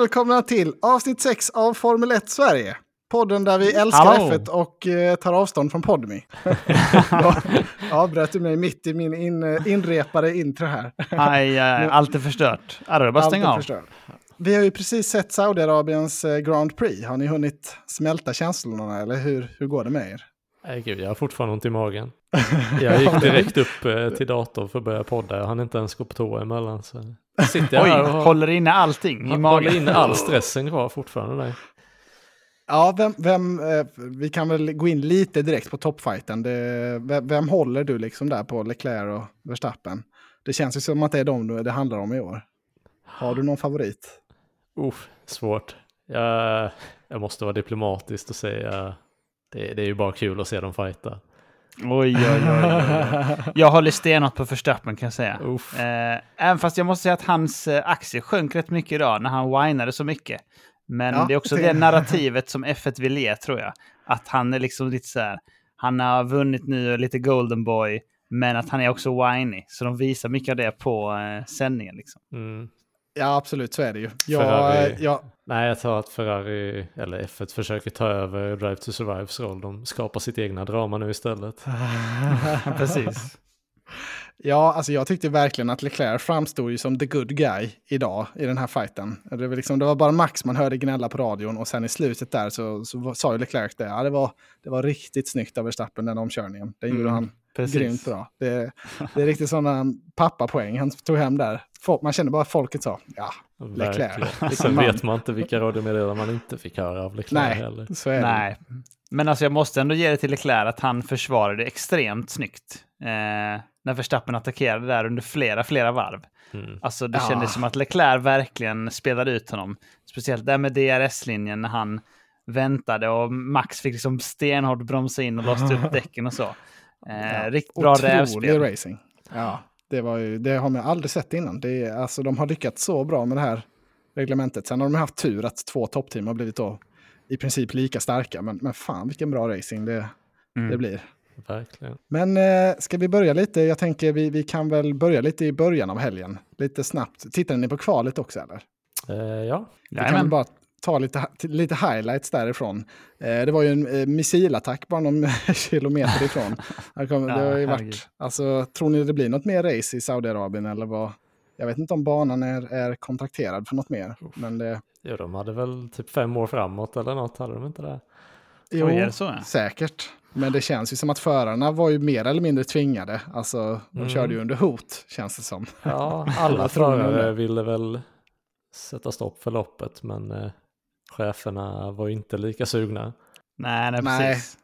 välkomna till avsnitt 6 av Formel 1 Sverige. Podden där vi älskar Hallå. F1 och eh, tar avstånd från Podmi. Avbröt du mig mitt i min in, inrepade intro här. Aj, aj, allt är förstört. Det bara är av. förstört. Vi har ju precis sett Saudiarabiens eh, Grand Prix. Har ni hunnit smälta känslorna eller hur, hur går det med er? Nej gud, jag har fortfarande ont i magen. Jag gick direkt upp eh, till datorn för att börja podda. Jag hann inte ens gå på toa emellan. Så sitter jag Oj, här och har- håller inne allting i håller magen. in all stressen kvar fortfarande. Där. Ja, vem, vem, eh, vi kan väl gå in lite direkt på toppfighten. Det, vem, vem håller du liksom där på Leclerc och Verstappen? Det känns ju som att det är dem det handlar om i år. Har du någon favorit? Uff, svårt. Jag, jag måste vara diplomatisk och säga det, det är ju bara kul att se dem fighta. Oj, oj, oj, oj. Jag håller stenhårt på Verstappen kan jag säga. Uff. Eh, även fast jag måste säga att hans eh, aktie sjönk rätt mycket idag när han whinade så mycket. Men Ja, det är också det- det narrativet som F1 vill ge tror jag. Att han är liksom lite så här, han har vunnit nu lite golden boy, men att han är också whiny. Så de visar mycket av det på eh, sändningen liksom. Mm. Ja, absolut så är det ju. Jag, Ferrari. jag, Nej, jag tror att Ferrari, eller F1, försöker ta över Drive to Survives roll. De skapar sitt egna drama nu istället. Precis. ja, alltså jag tyckte verkligen att Leclerc framstod ju som the good guy idag i den här fighten. Det var, liksom, det var bara Max man hörde gnälla på radion och sen i slutet där så, så sa ju Leclerc det. Ja, det, var, det var riktigt snyggt av Verstappen den omkörningen. Den gjorde Mm, han Precis. grymt bra. Det, det är riktigt sådana pappapoäng han tog hem där. Folk, man känner bara att folket sa, ja, Leclerc. Sen man. vet man inte vilka radiomeddelanden man inte fick höra av Leclerc Nej, heller. så är det. Nej, men alltså jag måste ändå ge det till Leclerc att han försvarade extremt snyggt. Eh, när Verstappen attackerade där under flera, flera varv. Mm. Alltså det Ja. kändes som att Leclerc verkligen spelade ut honom. Speciellt där med DRS-linjen när han väntade och Max fick liksom stenhårt bromsa in och låste upp däcken och så. Eh, Ja, Riktigt bra rävspel. racing. Ja, det, var ju, det har man aldrig sett innan. Det är, alltså, de har lyckats så bra med det här reglementet. Sen har de haft tur att två toppteam har blivit då i princip lika starka. Men, men fan vilken bra racing det, Mm. det blir. Verkligen. Men eh, ska vi börja lite? Jag tänker vi, vi kan väl börja lite i början av helgen. Lite snabbt. Tittade ni på kvalet också eller? Eh, ja, Vi kan Jajamän. väl bara ta lite, lite highlights därifrån. Eh, det var ju en eh, missilattack bara någon kilometer ifrån. Kom, det har ju varit, alltså, tror ni det blir något mer race i Saudiarabien eller vad? Jag vet inte om banan är, är kontrakterad för något mer. Men det, ja, de hade väl typ fem år framåt eller något, hade de inte det? jo, det så? ja? säkert. Men det känns ju som att förarna var ju mer eller mindre tvingade. Alltså, de Mm. körde ju under hot, känns det som. Ja, alla förare ville väl sätta stopp för loppet, men eh, cheferna var ju inte lika sugna. Nej, nej, Nej. precis.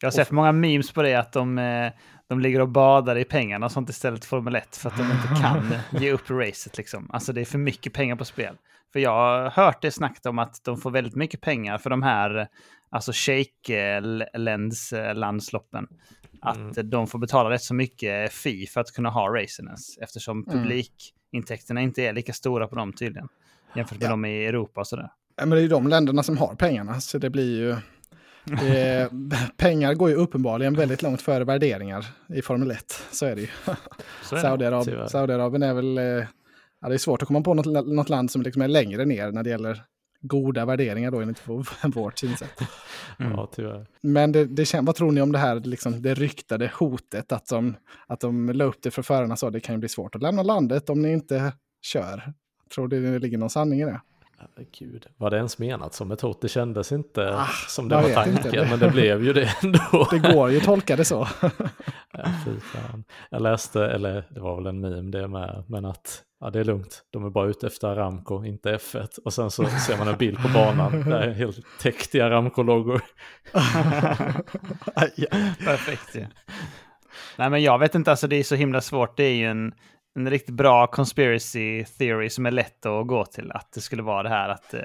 Jag har sett många memes på det, att de, eh, de ligger och badar i pengarna och sånt istället för Formel 1 för att de inte kan ge upp racet. Liksom. Alltså det är för mycket pengar på spel. För jag har hört det snacket om att de får väldigt mycket pengar för de här alltså shake-landsloppen. Att Mm. de får betala rätt så mycket fee för att kunna ha racen ens. Eftersom Mm. publikintäkterna inte är lika stora på dem tydligen. Jämfört med Ja. dem i Europa och sådär. Men det är ju de länderna som har pengarna, så det blir ju... Det, pengar går ju uppenbarligen väldigt långt före värderingar i Formel 1. Så är det ju. Saudiarabien är väl... eh, Ja, det är svårt att komma på något, något land som liksom är längre ner när det gäller goda värderingar då enligt vår- vårt synsätt. Mm. Ja, tyvärr. Men det, det vad tror ni om det här liksom, det ryktade hotet att de, att de la upp det för förarna så det kan ju bli svårt att lämna landet om ni inte kör. Tror du det ligger någon sanning i det? Gud, var det ens menat som ett hot? Det kändes inte Ah, som det var tanken, men det blev ju det ändå. Det går ju att tolka det så. Ja, fy fan. Jag läste, eller det var väl en meme det med, men att ja, det är lugnt. De är bara ute efter Aramco, inte F1. Och sen så ser man en bild på banan där är helt täckt i Aramco-loggor. Perfekt ju. Nej men jag vet inte, alltså det är så himla svårt. Det är ju en, en riktigt bra conspiracy theory som är lätt att gå till. Att det skulle vara det här att eh,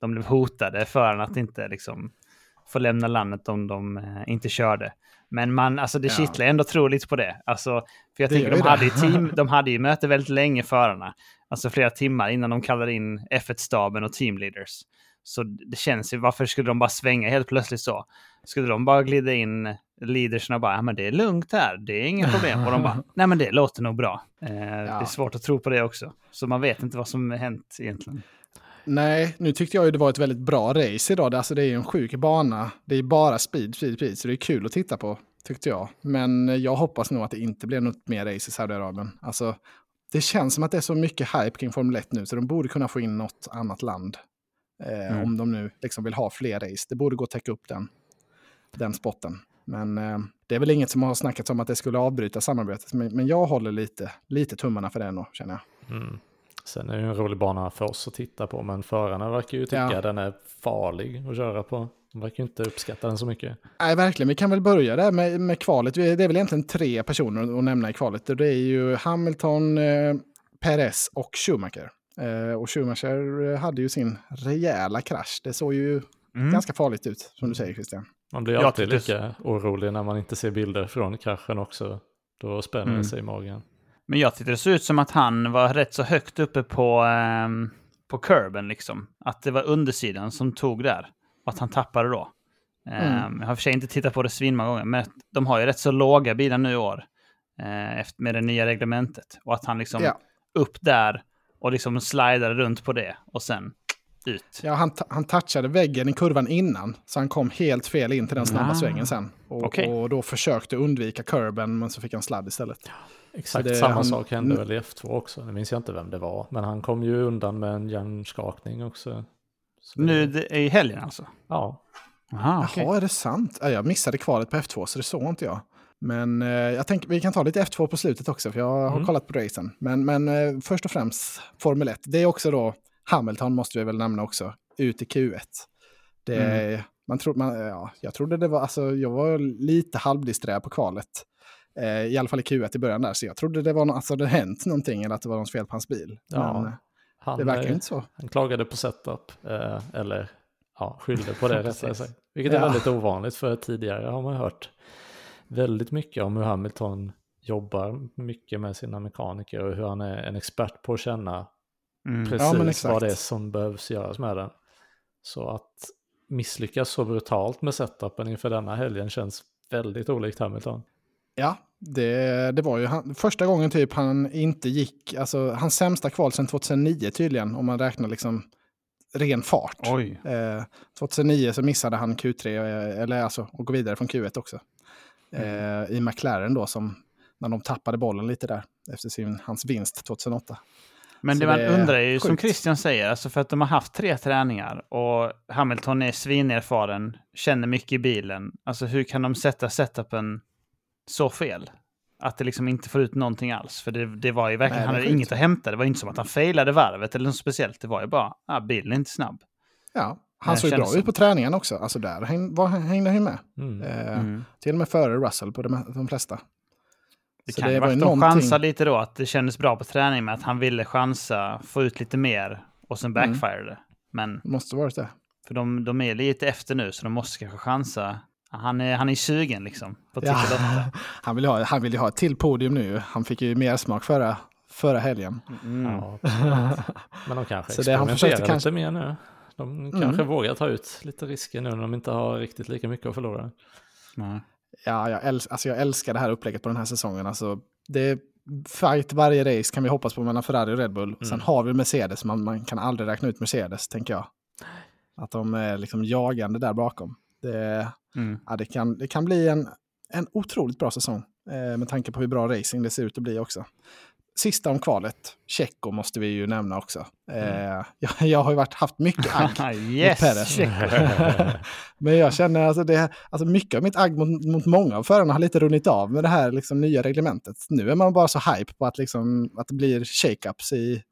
de blev hotade för att inte liksom få lämna landet om de eh, inte körde. Men man, alltså det Ja. kittlar ändå att tro lite på det. Alltså, för jag Det tänker, de hade, ju team, de hade ju möte väldigt länge, förarna. Alltså flera timmar innan de kallade in F1-staben och teamleaders. Så det känns ju, varför skulle de bara svänga helt plötsligt så? Skulle de bara glida in leadersen och bara, ja men det är lugnt här, det är inga problem. Och de bara, nej men det låter nog bra. Eh, Det är svårt att tro på det också. Så man vet inte vad som har hänt egentligen. Nej, nu tyckte jag ju det var ett väldigt bra race idag. Alltså det är ju en sjuk bana. Det är bara speed, speed, speed. Så det är kul att titta på, tyckte jag. Men jag hoppas nog att det inte blir något mer race i Saudiarabien. Alltså, det känns som att det är så mycket hype kring Formel 1 nu, så de borde kunna få in något annat land. Eh, Mm. Om de nu liksom vill ha fler race. Det borde gå att täcka upp den, den spotten. Men eh, det är väl inget som har snackats om att det skulle avbryta samarbetet. Men, men jag håller lite, lite tummarna för det ändå, känner jag. Mm. Sen är det ju en rolig bana för oss att titta på, men förarna verkar ju tycka Ja. den är farlig att köra på. De verkar inte uppskatta den så mycket. Nej, verkligen. Vi kan väl börja där med, med kvalet. Det är väl egentligen tre personer att nämna i kvalet. Det är ju Hamilton, eh, Perez och Schumacher. Eh, och Schumacher eh, hade ju sin rejäla krasch. Det såg ju Mm. ganska farligt ut, som du säger Christian. Man blir alltid lika orolig när man inte ser bilder från kraschen också. Då spänner Mm. det sig i magen. Men jag tyckte det såg ut som att han var rätt så högt uppe på, ehm, på kurben liksom. Att det var undersidan som tog där. Och att han tappade då. Ehm, Jag har för sig inte tittat på det svinmånga gånger, men de har ju rätt så låga bilar nu i år. eh, efter, med det nya reglementet. Och att han liksom Ja. upp där och liksom slidade runt på det och sen ut. Ja, han, han touchade väggen i kurvan innan, så han kom helt fel in till den snabba Ah. svängen sen. Och, Okej. och då försökte undvika kurben, men så fick han sladd istället. Exakt det- samma han- sak hände väl i F2 också. Nu minns jag inte vem det var. Men han kom ju undan med en hjärnskakning också. Så det- Nu det är i helgen alltså? Ja, Aha, okej. Jaha, är det sant? Ja, jag missade kvalet på F2, så det såg inte jag. Men eh, jag tänker vi kan ta lite F2 på slutet också, för jag har Mm. kollat på racen. Men, men eh, först och främst Formel 1. Det är också då Hamilton, måste vi väl nämna också, ut i Q1. Det, Mm. man tro, man, ja, jag trodde det var, alltså jag var lite halvdisträ på kvalet. Eh, I alla fall i Q1 i början där, så jag trodde det var no- alltså, det hänt någonting eller att det var något fel på hans bil. Ja, Men eh, han, det verkar eh, inte så. han klagade på setup. Eh, eller ja, skyllde på det rättare sagt. Vilket är Ja. väldigt ovanligt för tidigare har man hört väldigt mycket om hur Hamilton jobbar mycket med sina mekaniker och hur han är en expert på att känna Mm. precis men exakt. vad det är som behövs göras med den. Så att misslyckas så brutalt med setupen inför denna helgen känns väldigt olikt Hamilton. Ja, det, det var ju han, första gången typ han inte gick, alltså hans sämsta kval sedan 2009 tydligen, om man räknar liksom ren fart. Oj. Eh, 2009 så missade han Q3, eh, eller alltså att gå vidare från Q1 också. Eh, I McLaren då, som när de tappade bollen lite där efter sin, hans vinst 2008. Men Så det man undrar är ju som sjukt. Christian säger, alltså för att de har haft tre träningar och Hamilton är svinerfaren, känner mycket i bilen. Alltså hur kan de sätta setupen så fel? Att det liksom inte får ut någonting alls. För det, det var ju verkligen, Nej, han hade sjukt. inget att hämta. Det var inte som att han failade varvet eller något speciellt. Det var ju bara, ah, bilen är inte snabb. Ja, han såg ju bra ut på träningen också. Alltså där häng, var, hängde han ju med. Mm. Eh, Mm. Till och med före Russell på de, de flesta. Det Så kan det ju var vara ju att de någonting- chansade lite då, att det kändes bra på träning med att han ville chansa, få ut lite mer och sen Mm. backfirade. Men Det måste varit det. För de, de är lite efter nu, så de måste kanske chansa. Han är, han är sugen liksom på Ja. titel 8. Han vill, ha, han vill ju ha ett till podium nu. Han fick ju mer smak förra, förra helgen. Mm. Ja, men de kanske Så det han försökte lite kanske- mer nu. De Mm. kanske vågar ta ut lite risker nu när de inte har riktigt lika mycket att förlora. Nej. Ja, jag, äls alltså jag älskar det här upplägget på den här säsongen. Alltså, det är fight varje race kan vi hoppas på mellan Ferrari och Red Bull. Sen har vi Mercedes, man, man kan aldrig räkna ut Mercedes, tänker jag. Att de är liksom jagande där bakom. Det, Mm. ja, det, kan, det kan bli en, en otroligt bra säsong. Eh, med tanke på hur bra racing det ser ut att bli också. Sista om kvalet, Tjecko måste vi ju nämna också. Eh, jag, jag har ju varit, haft mycket agg yes! Perez. check. Men jag känner alltså det, alltså mycket av mitt agg mot, mot många av förarna har lite runnit av med det här liksom nya reglementet. Nu är man bara så hype på att, liksom, att det blir shakeups i,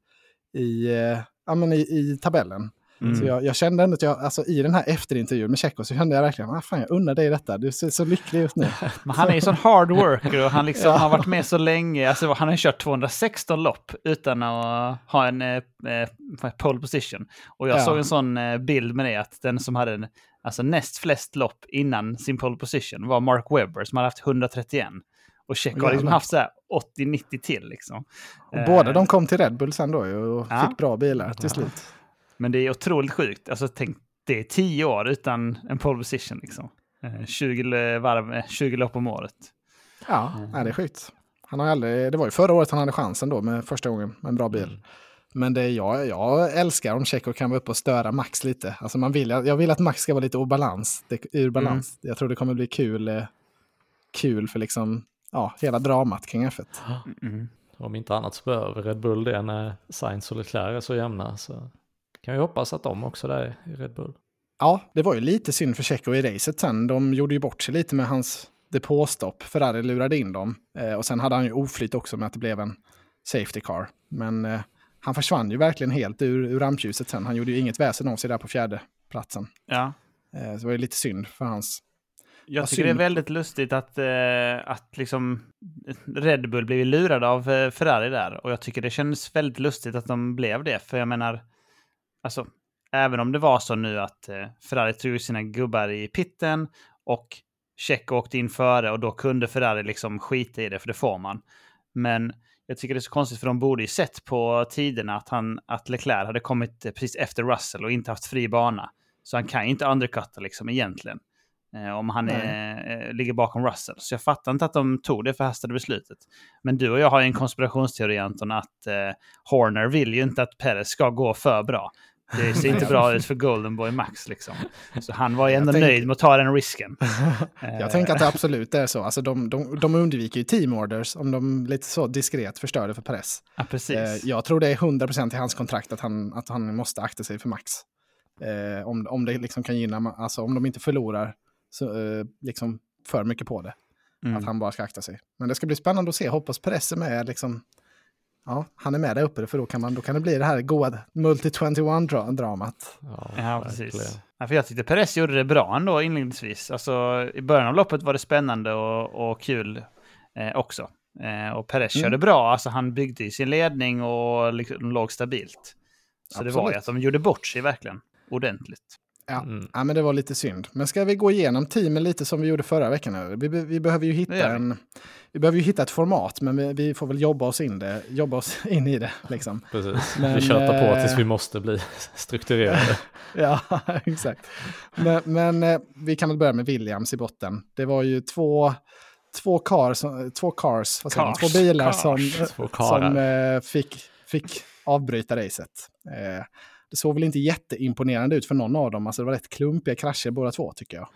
i, eh, ja, men i, i tabellen. Mm. Så jag, jag kände ändå att jag, alltså, i den här efterintervjun med Tjecko så kände jag verkligen, ah, fan jag unnar dig detta, du ser så lycklig ut nu. Men han är ju sån hard worker och han liksom Ja. har varit med så länge. Alltså, han har kört 216 lopp utan att ha en eh, eh, pole position. Och jag Ja. såg en sån eh, bild med det, att den som hade en, alltså, näst flest lopp innan sin pole position var Mark Webber som hade haft 131. Och Tjecko har liksom haft så här 80-90 till liksom. Och Eh, båda de kom till Red Bull sen då och Ja. fick bra bilar till slut. Men det är otroligt sjukt. Alltså tänk, det är 10 år utan en pole position liksom. Eh, 20, l- varv, eh, 20 lopp om året. Ja, nej, det är sjukt. Han har aldrig, det var ju förra året han hade chansen då med första gången med en bra bil. Men det är jag, jag älskar om Checo kan vara uppe och störa Max lite. Alltså man vill, jag vill att Max ska vara lite ur balans. Det, ur balans. Jag tror det kommer bli kul, eh, kul för liksom, ja, hela dramat kring F1. Mm. Om inte annat så behöver Red Bull det när Sainz och Leclerc är så jämna. Så kan vi hoppas att de också är i Red Bull. Ja, det var ju lite synd för Checo i racet sen. De gjorde ju bort sig lite med hans depåstopp. Ferrari lurade in dem. Eh, och sen hade han ju oflyt också med att det blev en safety car. Men eh, han försvann ju verkligen helt ur, ur rampljuset sen. Han gjorde ju inget väsen av sig där på fjärde platsen. Ja. Eh, så det var ju lite synd för hans... Jag tycker det är synd. väldigt lustigt att, eh, att liksom Red Bull blev lurade av eh, Ferrari där. Och jag tycker det känns väldigt lustigt att de blev det. För jag menar, alltså, även om det var så nu att eh, Ferrari tog sina gubbar i pitten och Checo åkte in före och då kunde Ferrari liksom skita i det, för det får man. Men jag tycker det är så konstigt, för de borde ju sett på tiderna att, han, att Leclerc hade kommit eh, precis efter Russell och inte haft fri bana. Så han kan ju inte undercutta liksom egentligen. Eh, om han är, eh, ligger bakom Russell. Så jag fattar inte att de tog det förhastade beslutet. Men du och jag har ju en konspirationsteori Anton att eh, Horner vill ju inte att Perez ska gå för bra. Det ser inte bra ut för Golden Boy Max liksom. Så han var ju ändå tänker- nöjd med att ta den risken. Jag tänker att det absolut är så. Alltså de, de, de undviker ju team orders om de lite så diskret förstör det för press. Ja, precis. Eh, jag tror det är 100% i hans kontrakt att han, att han måste akta sig för Max. Eh, om, om det liksom kan gynna, alltså om de inte förlorar så, eh, liksom för mycket på det. Mm. Att han bara ska akta sig. Men det ska bli spännande att se. Hoppas Perez är med. Liksom, ja, han är med där uppe för då kan, man, då kan det bli det här goa multi-21-dramat. Ja, precis. Ja, för jag tyckte Perez gjorde det bra ändå inledningsvis. Alltså, I början av loppet var det spännande och, och kul eh, också. Eh, och Perez Mm. körde bra. Alltså, han byggde i sin ledning och liksom, låg stabilt. Så det var ju Absolut. att de gjorde bort sig verkligen. Ordentligt. Ja. Mm. ja, men det var lite synd. Men ska vi gå igenom teamen lite som vi gjorde förra veckan? Vi, vi behöver ju hitta en... Vi behöver ju hitta ett format, men vi, vi får väl jobba oss in, det, jobba oss in i det. Liksom. Precis. Men, vi tjötar på eh, tills vi måste bli strukturerade. Ja, exakt. Men, men eh, vi kan väl börja med Williams i botten. Det var ju två, två, cars, två cars, vad Cars, två bilar cars. som, Två som eh, fick, fick avbryta racet. Eh, det såg väl inte jätteimponerande ut för någon av dem. Alltså det var rätt klumpiga krascher båda två tycker jag.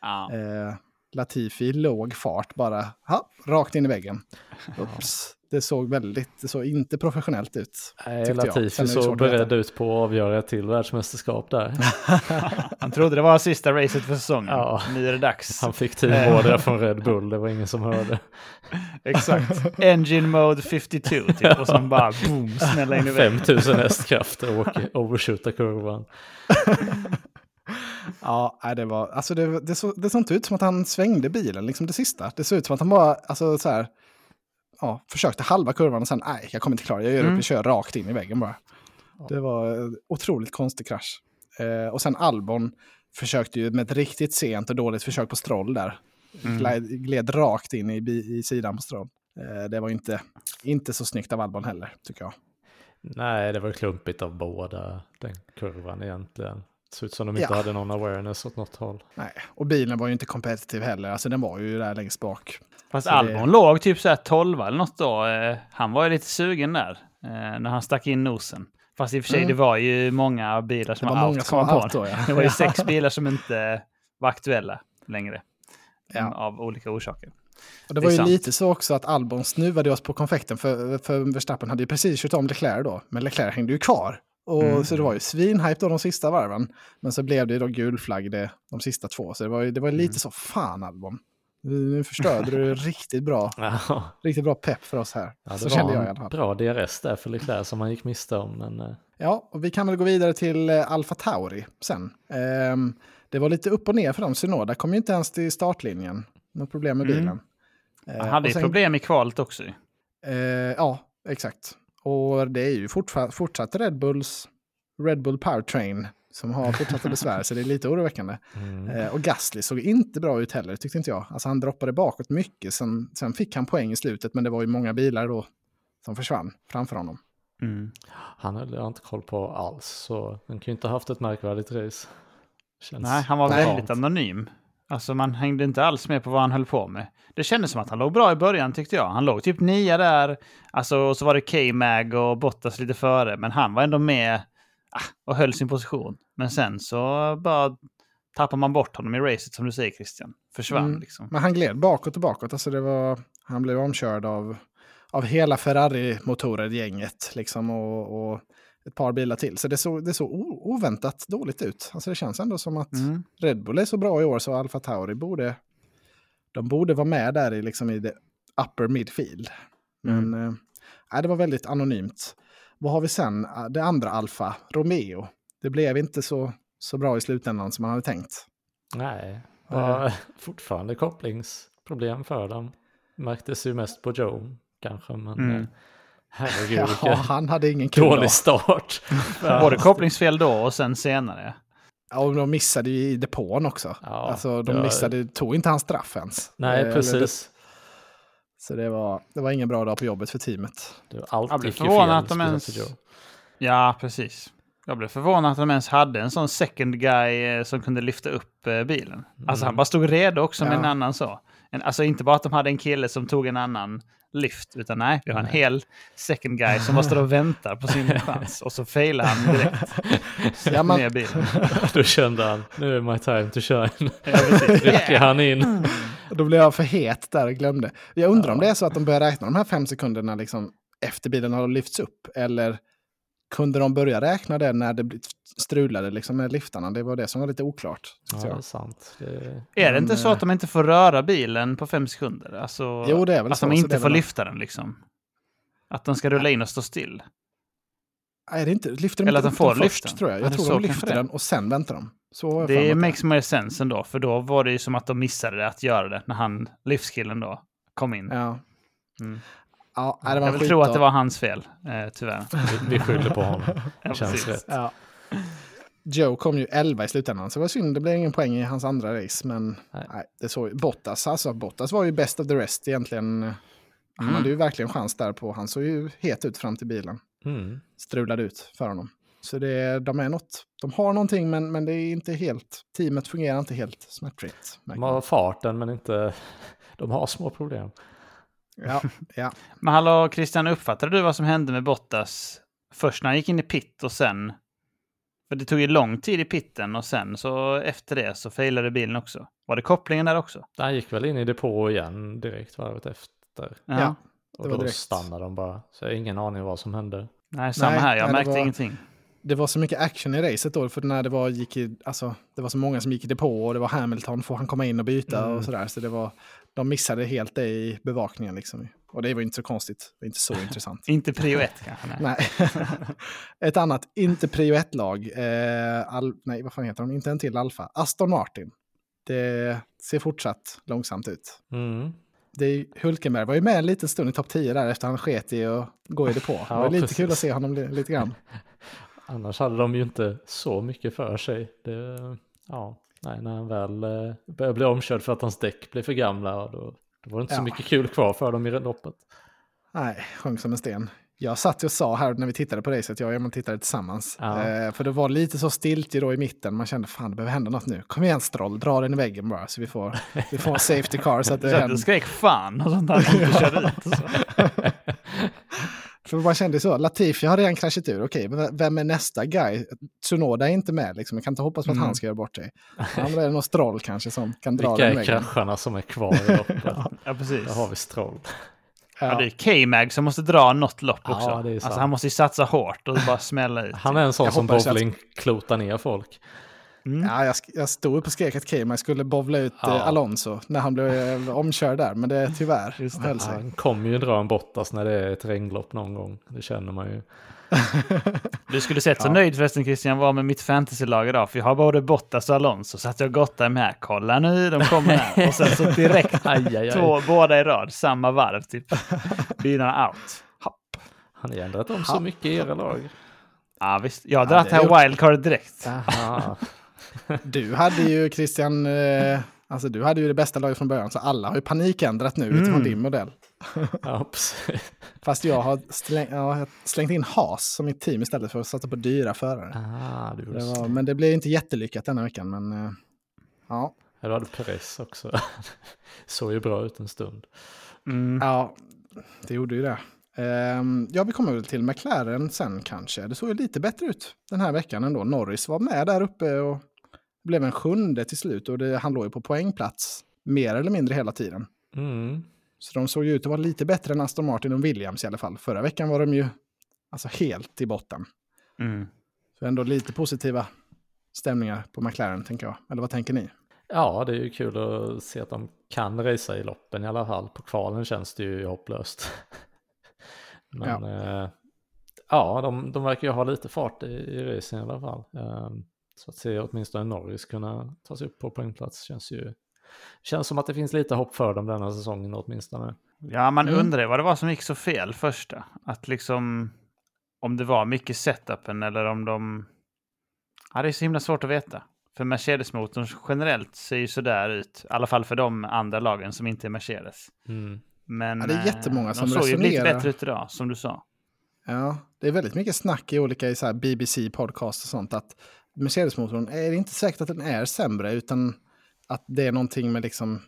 Ja. Eh, Latifi låg fart bara, ha, rakt in i väggen. Ups. Det såg väldigt, det såg inte professionellt ut. Nej, Latifi såg beredd ut på att avgöra ett till världsmästerskap där. Han trodde det var sista racet för säsongen. Ja. Nu är det dags. Han fick team order från Red Bull, det var ingen som hörde. Exakt. Engine mode 52 typ. Och sen bara boom, smälla in i väggen. 5000 hästkrafter och overshootar kurvan. Ja, det var, alltså det, det, så, det såg inte ut som att han svängde bilen, liksom det sista. Det såg ut som att han bara, alltså så här, ja, försökte halva kurvan och sen, nej, jag kommer inte klara jag gör upp, Mm. jag kör rakt in i väggen bara. Det var en otroligt konstig krasch. Eh, och sen Albon försökte ju med ett riktigt sent och dåligt försök på Stroll där. Mm. Gled, gled rakt in i, i sidan på Stroll. Eh, det var inte, inte så snyggt av Albon heller, tycker jag. Nej, det var klumpigt av båda, den kurvan egentligen. Det såg ut som de inte Ja. hade någon awareness åt något håll. Nej, och bilen var ju inte kompetitiv heller. Alltså den var ju där längst bak. Fast Så det- Albon låg typ så här 12 eller något då. Eh, Han var ju lite sugen där. eh, När han stack in nosen. Fast i och för sig, Mm. det var ju många bilar Det som var var, många out. som var out då, ja. Det var ju sex bilar som inte var aktuella längre. Ja. Av olika orsaker. Och det Det var ju sant. lite så också att Albon snuvade oss på konfekten för, för Verstappen hade ju precis kört om Leclerc då. Men Leclerc hängde ju kvar. Och, Mm. Så det var ju svinhype då de sista varven. Men så blev det då gul flagg det, de sista två. Så det var ju det var lite Mm. så, fan Albon. Nu förstörde du riktigt bra, riktigt bra pepp för oss här. ja det så var kände jag i en alla fall. bra DRS där för Leclerc som han gick miste om. Men eh, Ja, och vi kan väl gå vidare till eh, Alfa Tauri sen. Ehm, det var lite upp och ner för dem. Synoda kom ju inte ens till startlinjen. Något problem med Mm. bilen. Eh, Han hade sen- problem i kvalet också. ju. Eh, ja, exakt. Och det är ju fortsatt Red Bulls Red Bull Powertrain som har fortsatta besvär, så det är lite oroväckande. mm. Eh, och Gasly såg inte bra ut heller, tyckte inte jag. Alltså han droppade bakåt mycket, sen, sen fick han poäng i slutet, men det var ju många bilar då som försvann framför honom. Mm. han hade jag inte koll på alls. Så han kan ju inte ha haft ett märkvärdigt race. Känns Nej, han var väldigt anonym. Alltså man hängde inte alls med på vad han höll på med. Det kändes som att han låg bra i början tyckte jag. Han låg typ nia där. Alltså, och så var det K-Mag och Bottas lite före. Men han var ändå med ah, och höll sin position. Men sen så bara tappar man bort honom i racet som du säger Christian. Försvann Mm. liksom. Men han gled bakåt och bakåt. Alltså det var, han blev omkörd av, av hela Ferrari-motorer-gänget. Liksom, och, och ett par bilar till. Så det såg det såg oväntat dåligt ut. Alltså det känns ändå som att Mm. Red Bull är så bra i år så Alfa Tauri borde, de borde vara med där i, liksom i det upper midfield. Men Mm. eh, nej, det var väldigt anonymt. Vad har vi sen? Ah, Det andra Alfa, Romeo. Det blev inte så, så bra i slutändan som man hade tänkt. Nej, var fortfarande kopplingsproblem för dem. Märktes ju mest på Joe kanske, men Mm. Mm. herregud Ja, han hade ingen kul dålig start. Både kopplingsfel då och sen senare. Ja, och de missade ju i depån också. Ja, alltså, de missade, tog inte hans straff ens. Nej, Eh, eller precis. Det, så det var, det var ingen bra dag på jobbet för teamet. Det, allt Jag blev förvånad att de ens-. Ja, precis. Jag blev förvånad att de ens hade en sån second guy eh, som kunde lyfta upp eh, bilen. Alltså han bara stod redo också med Ja. en annan så. En, alltså inte bara att de hade en kille som tog en annan lyft, utan nej, vi har en hel second guy som bara står och väntar på sin chans. Och så failar han direkt. Ja, man- ner bilen. Då kände han, nu är my time to shine. Ja, precis. Rycker han in. Då blev jag för het där och glömde. Jag undrar om det är så att de börjar räkna de här fem sekunderna liksom efter bilen har lyfts upp. Eller kunde de börja räkna det när det strulade liksom med liftarna? Det var det som var lite oklart. Ja, det är sant. Det, Är det Men, inte så eh, att de inte får röra bilen på fem sekunder? Alltså, Jo, det är väl att så. de inte får lyfta den liksom? Att de ska rulla in och stå still? Nej, det är inte, lyfter de Eller inte att de får den först, lyfta den. tror jag. Ja, Jag tror de lyfter det den och sen väntar de. Så Det makes more sense ändå, för då var det ju som att de missade det att göra det när han, livskillen då, kom in. Ja. Mm. Ja, det var Jag vill tro att det var hans fel, eh, tyvärr. vi, skyller på honom. Ja, Känns rätt. Ja. Joe kom ju 11 i slutändan, så det var synd. Det blev ingen poäng i hans andra race. Men nej. Nej. det såg ju- Bottas, alltså Bottas var ju best of the rest egentligen. Han Mm. hade ju verkligen chans där på. Han såg ju het ut fram till bilen. Mm. Strulade ut för honom. Så det, de är något. De har någonting, men, men det är inte helt. Teamet fungerar inte helt smärtfritt. De man. har farten men inte... De har små problem. Ja, ja. Men hallå Christian, uppfattade du vad som hände med Bottas först när han gick in i pit och sen... För det tog ju lång tid i pitten och sen så efter det så failade bilen också. Var det kopplingen där också? Han gick väl in i depå igen direkt varvet efter. Ja. Och Det var då direkt. stannade de bara. Så jag har ingen aning vad som hände. Nej, samma Nej, här. Jag nej, märkte var- ingenting. Det var så mycket action i racet då, för när det var, gick i, alltså, det var så många som gick i depå och det var Hamilton, får han komma in och byta Mm. och sådär. Så det var, de missade helt det i bevakningen liksom. Och det var inte så konstigt, det var inte så intressant. Inte prio ett kanske. Nej. Nej. Ett annat, inte prio 1-lag, eh, Al- nej vad fan heter de, inte en till Alfa, Aston Martin. Det ser fortsatt långsamt ut. Mm. Det Hulkenberg var ju med en liten stund i topp 10 där efter han sket i att gå i depå. Det var Ja, lite precis. kul att se honom li- lite grann. Annars hade de ju inte så mycket för sig. Det, ja, nej, när han väl eh, började bli omkörd för att hans däck blev för gamla, då, då var det inte så Ja. mycket kul kvar för dem i loppet. Nej, sjönk som en sten. Jag satt och sa här när vi tittade på racet, jag och Emil tittade tillsammans. Ja. Eh, för det var lite så stiltje då i mitten, man kände fan det behöver hända något nu. Kom igen Stroll, dra den i väggen bara så vi får, vi får en safety car. Så att det Så du skrek fan och sånt där du körde ut. För man kände så, Latifi har redan kraschat ur, okej, men vem är nästa guy? Tsunoda är inte med, liksom. jag kan inte hoppas på att Mm. han ska göra bort sig. Andra är någon Stroll kanske som kan dra Vilka den i är krascharna som är kvar i loppet? Ja, precis. Där har vi Stroll. Ja, det är K-Mag som måste dra något lopp Ja, också. alltså han måste ju satsa hårt och bara smälla ut. Han är en sån Jag som hoppas att- bowling klotar ner folk. Mm. Ja, jag, jag stod upp och skrek att Kema skulle bovla ut Ja. eh, Alonso när han blev eh, omkörd där, men det tyvärr Just det. Han kommer ju dra en Bottas när det är ett regnlopp någon gång. Det känner man ju. Du skulle sett så Ja. nöjd förresten Christian var med mitt fantasylag idag. För jag har både Bottas och Alonso. Så att jag gottade med här. Kolla nu, de kommer här. Och sen så direkt Aj, aj, aj. två, båda i rad. Samma varv typ. Bilarna out. Hopp. Han har ändrat om så Ja. mycket i era lag. Ja visst, jag har Ja, dragit det här har wildcard direkt. Du hade ju Christian, eh, alltså du hade ju det bästa laget från början, så alla har ju panikändrat nu utifrån Mm. din modell. Ja. Fast jag har släng, ja, jag har slängt in Haas som mitt team istället för att satsa på dyra förare. Ah, du Det så. var, men det blev inte jättelyckat denna veckan, men eh, ja. Här hade Perez också. Såg ju bra ut en stund. Mm. Ja, det gjorde ju det. Ehm, ja, vi kommer väl till McLaren sen kanske. Det såg ju lite bättre ut den här veckan ändå. Norris var med där uppe och blev en sjunde till slut. Och det, han låg ju på poängplats mer eller mindre hela tiden. Mm. Så de såg ju ut att vara lite bättre än Aston Martin och Williams i alla fall. Förra veckan var de ju alltså helt i botten. Mm. Så ändå lite positiva stämningar på McLaren, tänker jag. Eller vad tänker ni? Ja, det är ju kul att se att de kan racea i loppen i alla fall. På kvalen känns det ju hopplöst. Men Ja. eh, ja de, de verkar ju ha lite fart i, i racen i alla fall. Eh, så att se åtminstone Norris kunna ta sig upp på poängplats känns ju... Känns som att det finns lite hopp för dem denna säsongen åtminstone. Ja, man Mm. undrar vad det var som gick så fel första. Att liksom, om det var mycket setupen eller om de... Ja, det är så himla svårt att veta. För Mercedes-motorn generellt ser ju sådär ut. I alla fall för de andra lagen som inte är Mercedes. Mm. Men Ja, det är jättemånga eh, som de såg ju lite resonerar. bättre ut idag, som du sa. Ja, det är väldigt mycket snack i olika i så här BBC podcast och sånt att Mercedes-motorn är det inte säkert att den är sämre utan att det är någonting med liksom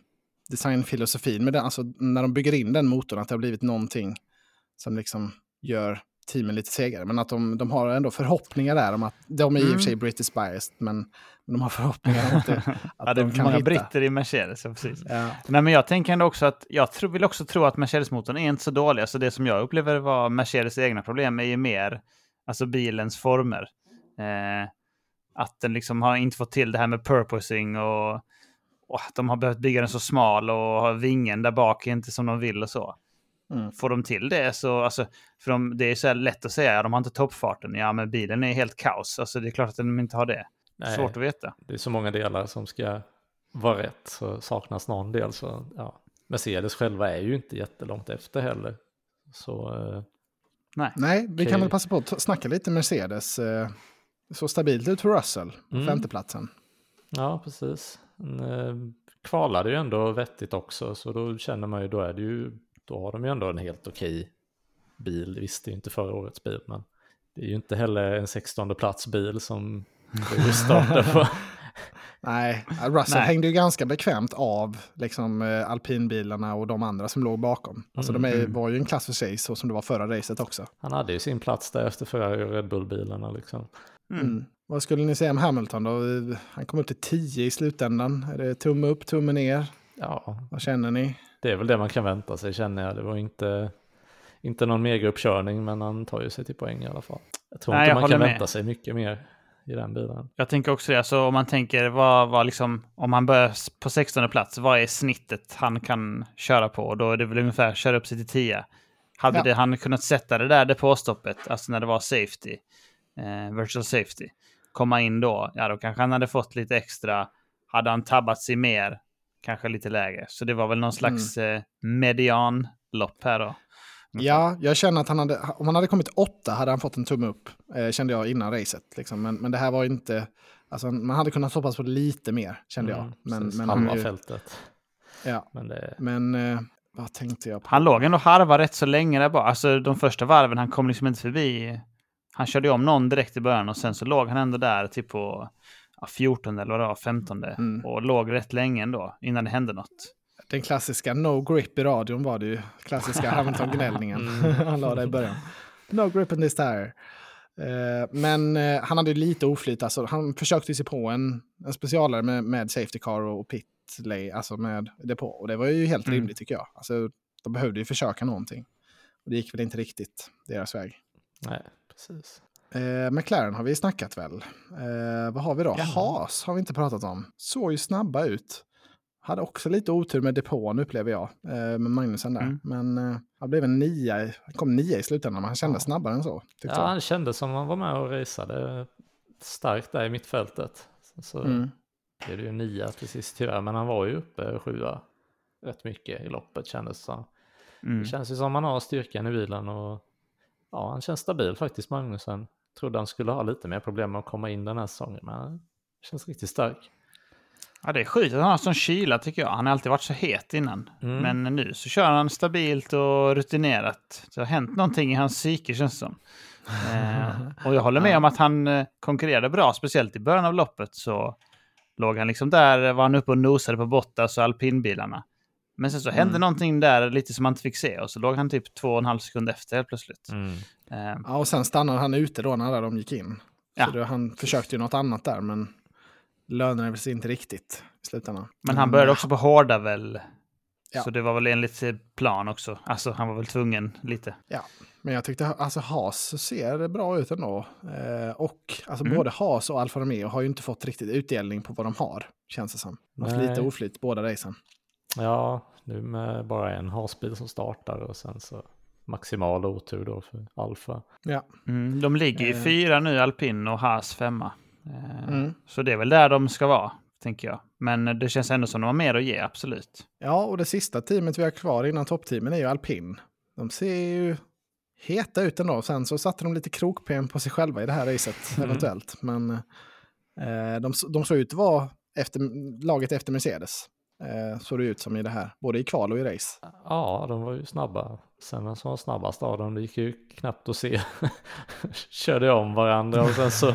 designfilosofin med den, alltså när de bygger in den motorn att det har blivit någonting som liksom gör teamen lite segare. Men att de, de har ändå förhoppningar där om att de är i och för sig British biased men, men de har förhoppningar om att, det, att Ja, det de kan många hitta. britter i Mercedes, ja, precis. Ja. Nej, men jag tänker ändå också att jag tror, vill också tro att Mercedes-motorn är inte så dålig. Alltså det som jag upplever var Mercedes egna problem är ju mer alltså bilens former. Eh, att den liksom har inte fått till det här med purposing och, och att de har behövt bygga den så smal och har vingen där bak är inte som de vill och så. Mm. Får de till det så, alltså, för de, det är så här lätt att säga, ja, de har inte toppfarten, ja men bilen är helt kaos. Alltså det är klart att de inte har det. Nej. Svårt att veta. Det är så många delar som ska vara rätt så saknas någon del så ja. Mercedes själva är ju inte jättelångt efter heller. Så eh, Nej. Nej, vi kan väl passa på att snacka lite Mercedes. Så stabilt ut för Russell, Mm. femteplatsen. ja, precis. En, eh, kvalade ju ändå vettigt också så då känner man ju då är det ju då har de ju ändå en helt okej bil. Visst, det är ju inte förra årets bil men det är ju inte heller en 16 plats bil som det startar på. Nej, Russell Nej. hängde ju ganska bekvämt av liksom, eh, alpinbilarna och de andra som låg bakom. Alltså de är, Mm. var ju en klass för sig, så som det var förra racet också. Han hade ju sin plats där efter och Red Bull-bilarna liksom. Mm. Vad skulle ni säga om Hamilton då? Han kom upp till 10 i slutändan. Är det tumme upp, tumme ner? Ja, Vad känner ni? det är väl det man kan vänta sig känner jag. Det var inte, inte någon megauppkörning men han tar ju sig till poäng i alla fall. Jag tror Nej, inte jag man kan med. vänta sig mycket mer i den bilen. Jag tänker också det, alltså, om man tänker vad, vad liksom, om han börjar på 16 plats, vad är snittet han kan köra på? Då är det väl ungefär köra upp sig till 10. Hade Ja. det, han kunnat sätta det där depåstoppet, alltså när det var safety, eh, virtual safety, komma in då, ja då kanske han hade fått lite extra. Hade han tabbat sig mer, kanske lite lägre. Så det var väl någon slags eh, medianlopp här då. Ja, jag känner att han hade, om han hade kommit åtta hade han fått en tumme upp, eh, kände jag innan racet. Liksom. Men, men det här var inte, alltså, man hade kunnat hoppas på lite mer, kände jag. Mm, Men, precis, men, han är ju, fältet. ja, Men det, men eh, vad tänkte jag på? Han låg ändå harva rätt så länge där bara. Alltså de första varven, han kom liksom inte förbi. Han körde om någon direkt i början och sen så låg han ändå där typ på ja, 14 eller vad det var, 15 Mm. och låg rätt länge ändå innan det hände något. Den klassiska no grip i radion var det ju. Klassiska Hamilton-gnällningen. han la i början. No grip in this tire. Eh, men eh, han hade lite oflyt. Alltså, han försökte sig på en, en specialare med, med safety car och pit lay, alltså med depå. Och det var ju helt Mm. rimligt tycker jag. Alltså, de behövde ju försöka någonting. Och det gick väl inte riktigt deras väg. nej, precis. Eh, McLaren har vi snackat väl. Eh, vad har vi då? Jaha. Haas har vi inte pratat om. Såg ju snabba ut. Hade också lite otur med depån upplever jag. Eh, med Magnusen där. Mm. Men eh, han blev en nia. Han kom nia i slutändan men han kände Ja. snabbare än så. Ja, jag. han kände som han var med och raceade starkt där i mittfältet. Så Mm. blev det ju nia till sist tyvärr, men han var ju uppe sjua rätt mycket i loppet kändes det som. Mm. Det känns ju som han har styrkan i bilen och ja, han känns stabil faktiskt Magnusen. Trodde han skulle ha lite mer problem med att komma in den här säsongen, men han känns riktigt stark. Ja, det är sjukt att han har sån kyla tycker jag. Han har alltid varit så het innan. Mm. Men nu så kör han stabilt och rutinerat. Det har hänt någonting i hans psyke känns det som. Eh, och jag håller med om att han eh, konkurrerade bra, speciellt i början av loppet så låg han liksom där, var han uppe och nosade på Bottas och alpinbilarna. Men sen så hände Mm. någonting där lite som man inte fick se och så låg han typ två och en halv sekund efter helt plötsligt. Mm. Eh, Ja, och sen stannade han ute då när de gick in. Ja. Så det, han försökte ju något annat där, men lönade sig inte riktigt i slutändan. men han började också på hårda väl. Ja. Så det var väl enligt plan också. Alltså han var väl tvungen lite. Men jag tyckte alltså Haas ser bra ut ändå. Eh, och alltså Mm. både Haas och Alfa Romeo har ju inte fått riktigt utdelning på vad de har, känns det som. De har lite oflyt båda racen. Ja, nu med bara en hasbil som startar och sen så maximal otur då för Alfa. Ja. Mm, de ligger ju Eh. fyra nu, alpin och Haas femma. Eh, Mm. Så det är väl där de ska vara, tänker jag. Men det känns ändå som de har mer att ge, absolut. ja, och det sista teamet vi har kvar innan toppteamen är ju Alpin. De ser ju heta ut ändå. Sen så satte de lite krokben på sig själva i det här racet, Mm. eventuellt. Men eh, de, de såg ut att vara efter, laget efter Mercedes. Eh, såg det ut som i det här, både i kval och i race. Ja, de var ju snabba. Sen vem som var snabbast av dem, det gick ju knappt att se. Körde om varandra och sen så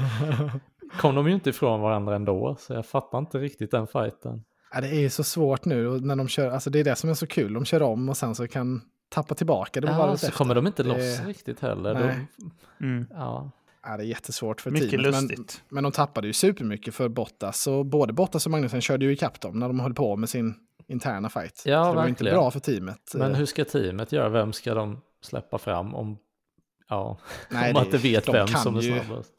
kom de ju inte ifrån varandra ändå. Så jag fattar inte riktigt den fighten. Ja, det är ju så svårt nu och när de kör, alltså det är det som är så kul. De kör om och sen så kan tappa tillbaka det Ja, så efter. kommer de inte Det- loss riktigt heller. Nej. De, Mm. ja, Ja, det är jättesvårt för Mycket teamet. Men, lustigt. men de tappade ju supermycket för Bottas. Och både Bottas och Magnusen körde ju ikapp dem när de höll på med sin interna fight. Ja, så det var inte bra för teamet. men Eh, hur ska teamet göra? Vem ska de släppa fram om, ja, Nej, om det- man inte vet de vem kan som är ju- snabbast?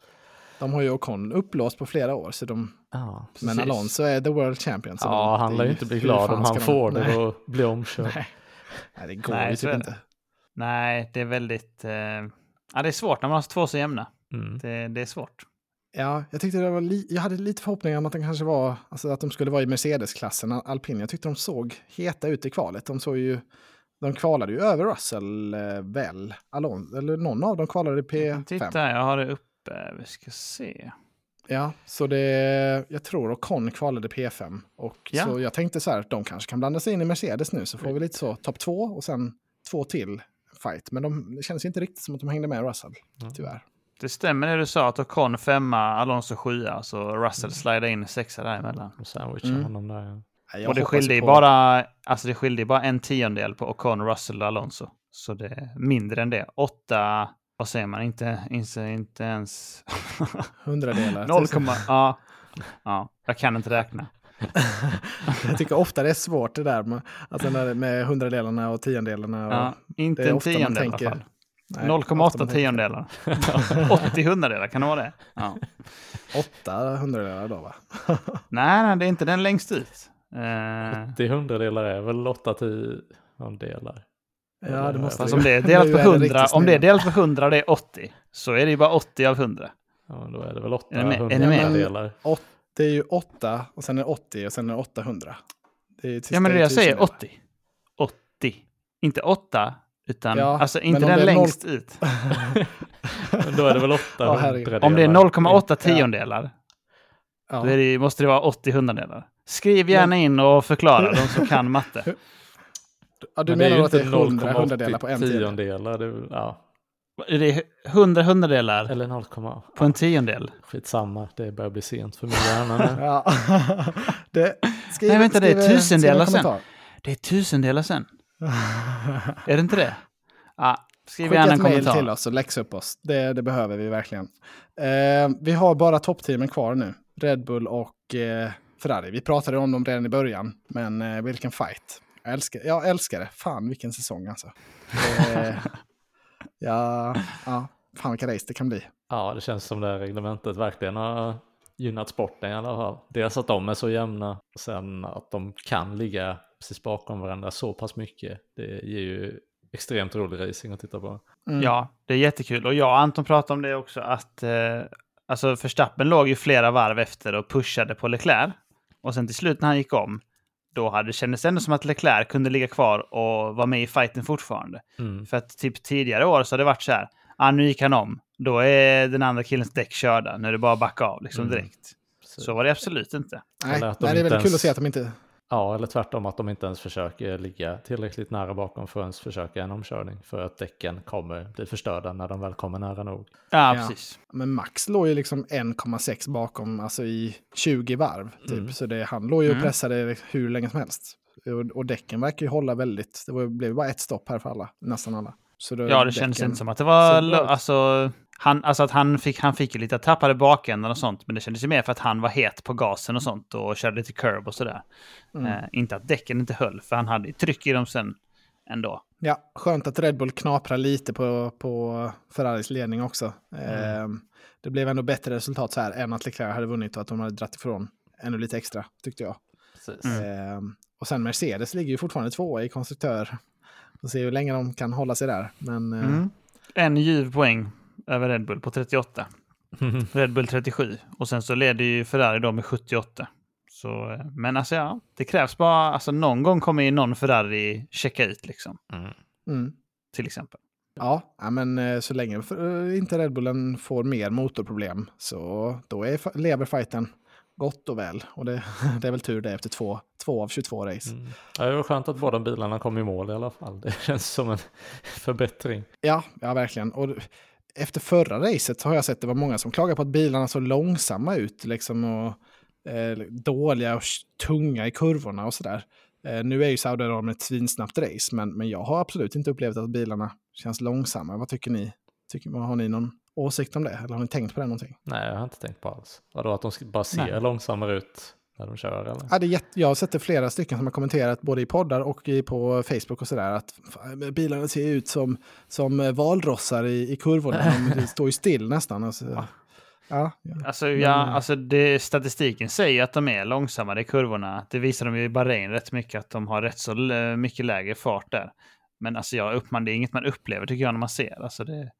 De har ju Ocon upplåst på flera år. Så de, Ja, men. Alonso är the world champion. Så Ja, de, han lär är ju inte bli glad om han de- får Nej. det och blir omkörd. Nej. Nej, det går Nej, ju så typ inte. Nej, det är väldigt... Eh... Ja, det är svårt när man har två så jämna. Mm. Det, det är svårt. Ja, jag tyckte det var li- jag hade lite förhoppningar om att, den kanske var, alltså att de skulle vara i Mercedes-klassen, alpin. Jag tyckte de såg heta ut i kvalet. De såg ju, de kvalade ju över Russell eh, väl, Alon, eller någon av dem kvalade i P5. Titta, jag har det uppe. Vi ska se. Ja, så det, jag tror Ocon kvalade P5. Och Ja. så jag tänkte så här, de kanske kan blanda sig in i Mercedes nu, så får vi lite så topp två och sen två till fight. Men de, det känns inte riktigt som att de hängde med Russell, Mm. tyvärr. Det stämmer det du sa, att Ocon femma, Alonso sjua, så Russell slidade in sexa däremellan. Och sandwicha Mm. honom där. Jag Och det skilde på- bara, alltså det skilde bara en tiondel på Ocon, Russell och Alonso. Så det är mindre än det. Åtta, vad säger man, inte, inte, inte ens... hundradelar. 0, ja. ja, jag kan inte räkna. Jag tycker ofta det är svårt det där med, alltså med hundradelarna och tiondelarna. Och, Ja, inte det är en ofta man tiondel i alla tänker- fall. nej, ofta man 0,8 tänker tiondelar. 80 hundradelar, kan det vara det? Ja. Åtta hundradelar då va? Nej, nej, det är inte den längst ut. Eh, 80 hundradelar är väl 8 tiondelar. Ja, det måste fast det om det är delat på är det 100, riktigt om det är delat på 100 det är 80, så är det ju bara 80 av 100. Ja, då är det väl 8 Är? Är hundradelar. Det är ju åtta och sen är det 80 och sen är det 800. Det är ju Ja, men det är jag säger, tusendelar. 80. 80. Inte 8, utan Ja, alltså inte den är längst ut. Men då är det väl 8 Ja, herregud. hundradelar. Om det är 0,8 Ja. tiondelar, Ja. då är det, måste det vara 80 hundradelar. Skriv gärna in och förklara, de som kan matte. ja, du Men det är menar då att det är inte 100 hundradelar på en 0,80 tiondel? tiondelar. Det ja, Är det 100 hundradelar eller 0, på en tiondel? skitsamma. Det börjar bli sent för min hjärna nu. Ja. det, skriv, Nej, vänta, det är tusendelar sen. Det är tusendelar sen. Är det inte det? Ja, skriv Skicka gärna en kommentar. till oss och läxa upp oss. Det, det behöver vi verkligen. Eh, vi har bara toppteamen kvar nu. Red Bull och eh, Ferrari. Vi pratade om dem redan i början, men eh, vilken fight. Jag älskar, jag älskar det. Fan vilken säsong alltså. Eh, ja, ja, fan vilka race det kan bli. Ja, det känns som det här reglementet verkligen har gynnat sporten i alla fall. Dels att de är så jämna, och sen att de kan ligga precis bakom varandra så pass mycket. Det ger ju extremt rolig racing att titta på. Mm. Ja, det är jättekul. Och jag och Anton pratade om det också, att eh, alltså Verstappen låg ju flera varv efter och pushade på Leclerc. Och sen till slut när han gick om, då hade det kändes ändå som att Leclerc kunde ligga kvar och vara med i fighten fortfarande. Mm. För att typ tidigare år så har det varit så här, ah, nu gick han om, då är den andra killens däck körda, nu är det bara att backa av liksom Mm. direkt. Så var det absolut inte. Nej, de nej, det är väldigt kul ens- att se att de inte... Ja, eller tvärtom att de inte ens försöker ligga tillräckligt nära bakom för att ens försöka en omkörning. För att däcken kommer bli förstörda när de väl kommer nära nog. Ja, Ja. precis. Men Max låg ju liksom 1,6 bakom, alltså i 20 varv. Typ. Mm. Så det, han låg ju och Mm. pressade hur länge som helst. Och, och däcken verkar ju hålla väldigt, det var, blev bara ett stopp här för alla, nästan alla. Så då, Ja, det känns däcken- inte som att det var... Alltså, han, alltså att han fick, han fick ju lite tappade bakändan och sånt, men det kändes ju mer för att han var het på gasen och sånt och körde lite curb och sådär. Mm. Eh, inte att däcken inte höll, för han hade ju tryck i dem sen ändå. Ja, skönt att Red Bull knaprar lite på, på Ferraris ledning också. Eh, det blev ändå bättre resultat så här än att Leclerc hade vunnit och att de hade dratt ifrån ännu lite extra, tyckte jag. Precis. Eh, och sen Mercedes ligger ju fortfarande tvåa i konstruktör. Får se hur länge de kan hålla sig där. Men eh, Mm. En ljuv poäng över Red Bull på 38. Red Bull 37. Och sen så leder ju Ferrari då med 78. Så, eh, men alltså ja, det krävs bara, alltså någon gång kommer ju någon Ferrari checka ut liksom, Mm. mm. till exempel. Ja, ja, men eh, så länge eh, inte Red Bullen får mer motorproblem så då är, lever fighten gott och väl. Och det, det är väl tur det efter två, två av 22 race. Mm. Ja, det var skönt att båda bilarna kom i mål i alla fall. Det känns som en förbättring. Ja, ja, verkligen. Och efter förra racet har jag sett det var många som klagar på att bilarna såg långsamma ut liksom, och eh, dåliga och tunga i kurvorna och sådär. Eh, nu är ju Saudiarabien ett svinsnabbt race, men, men jag har absolut inte upplevt att bilarna känns långsamma. Vad tycker ni? Tycker, har ni någon åsikt om det? Eller har ni tänkt på det någonting? Nej, jag har inte tänkt på alls. Vadå, att de bara ser Nej. långsammare ut när de kör eller? Ja, det är jätte, jag har sett det flera stycken som har kommenterat både i poddar och i, på Facebook och sådär att fan, bilarna ser ut som, som valrossar i, i kurvorna. De, står ju still nästan. Alltså. Ja, ja. Alltså, ja, alltså det, statistiken säger att de är långsammare i kurvorna. Det visar de ju i Bahrain rätt mycket, att de har rätt så mycket lägre fart där. Men alltså, jag, upp, man, det är inget man upplever tycker jag när man ser. Alltså, det,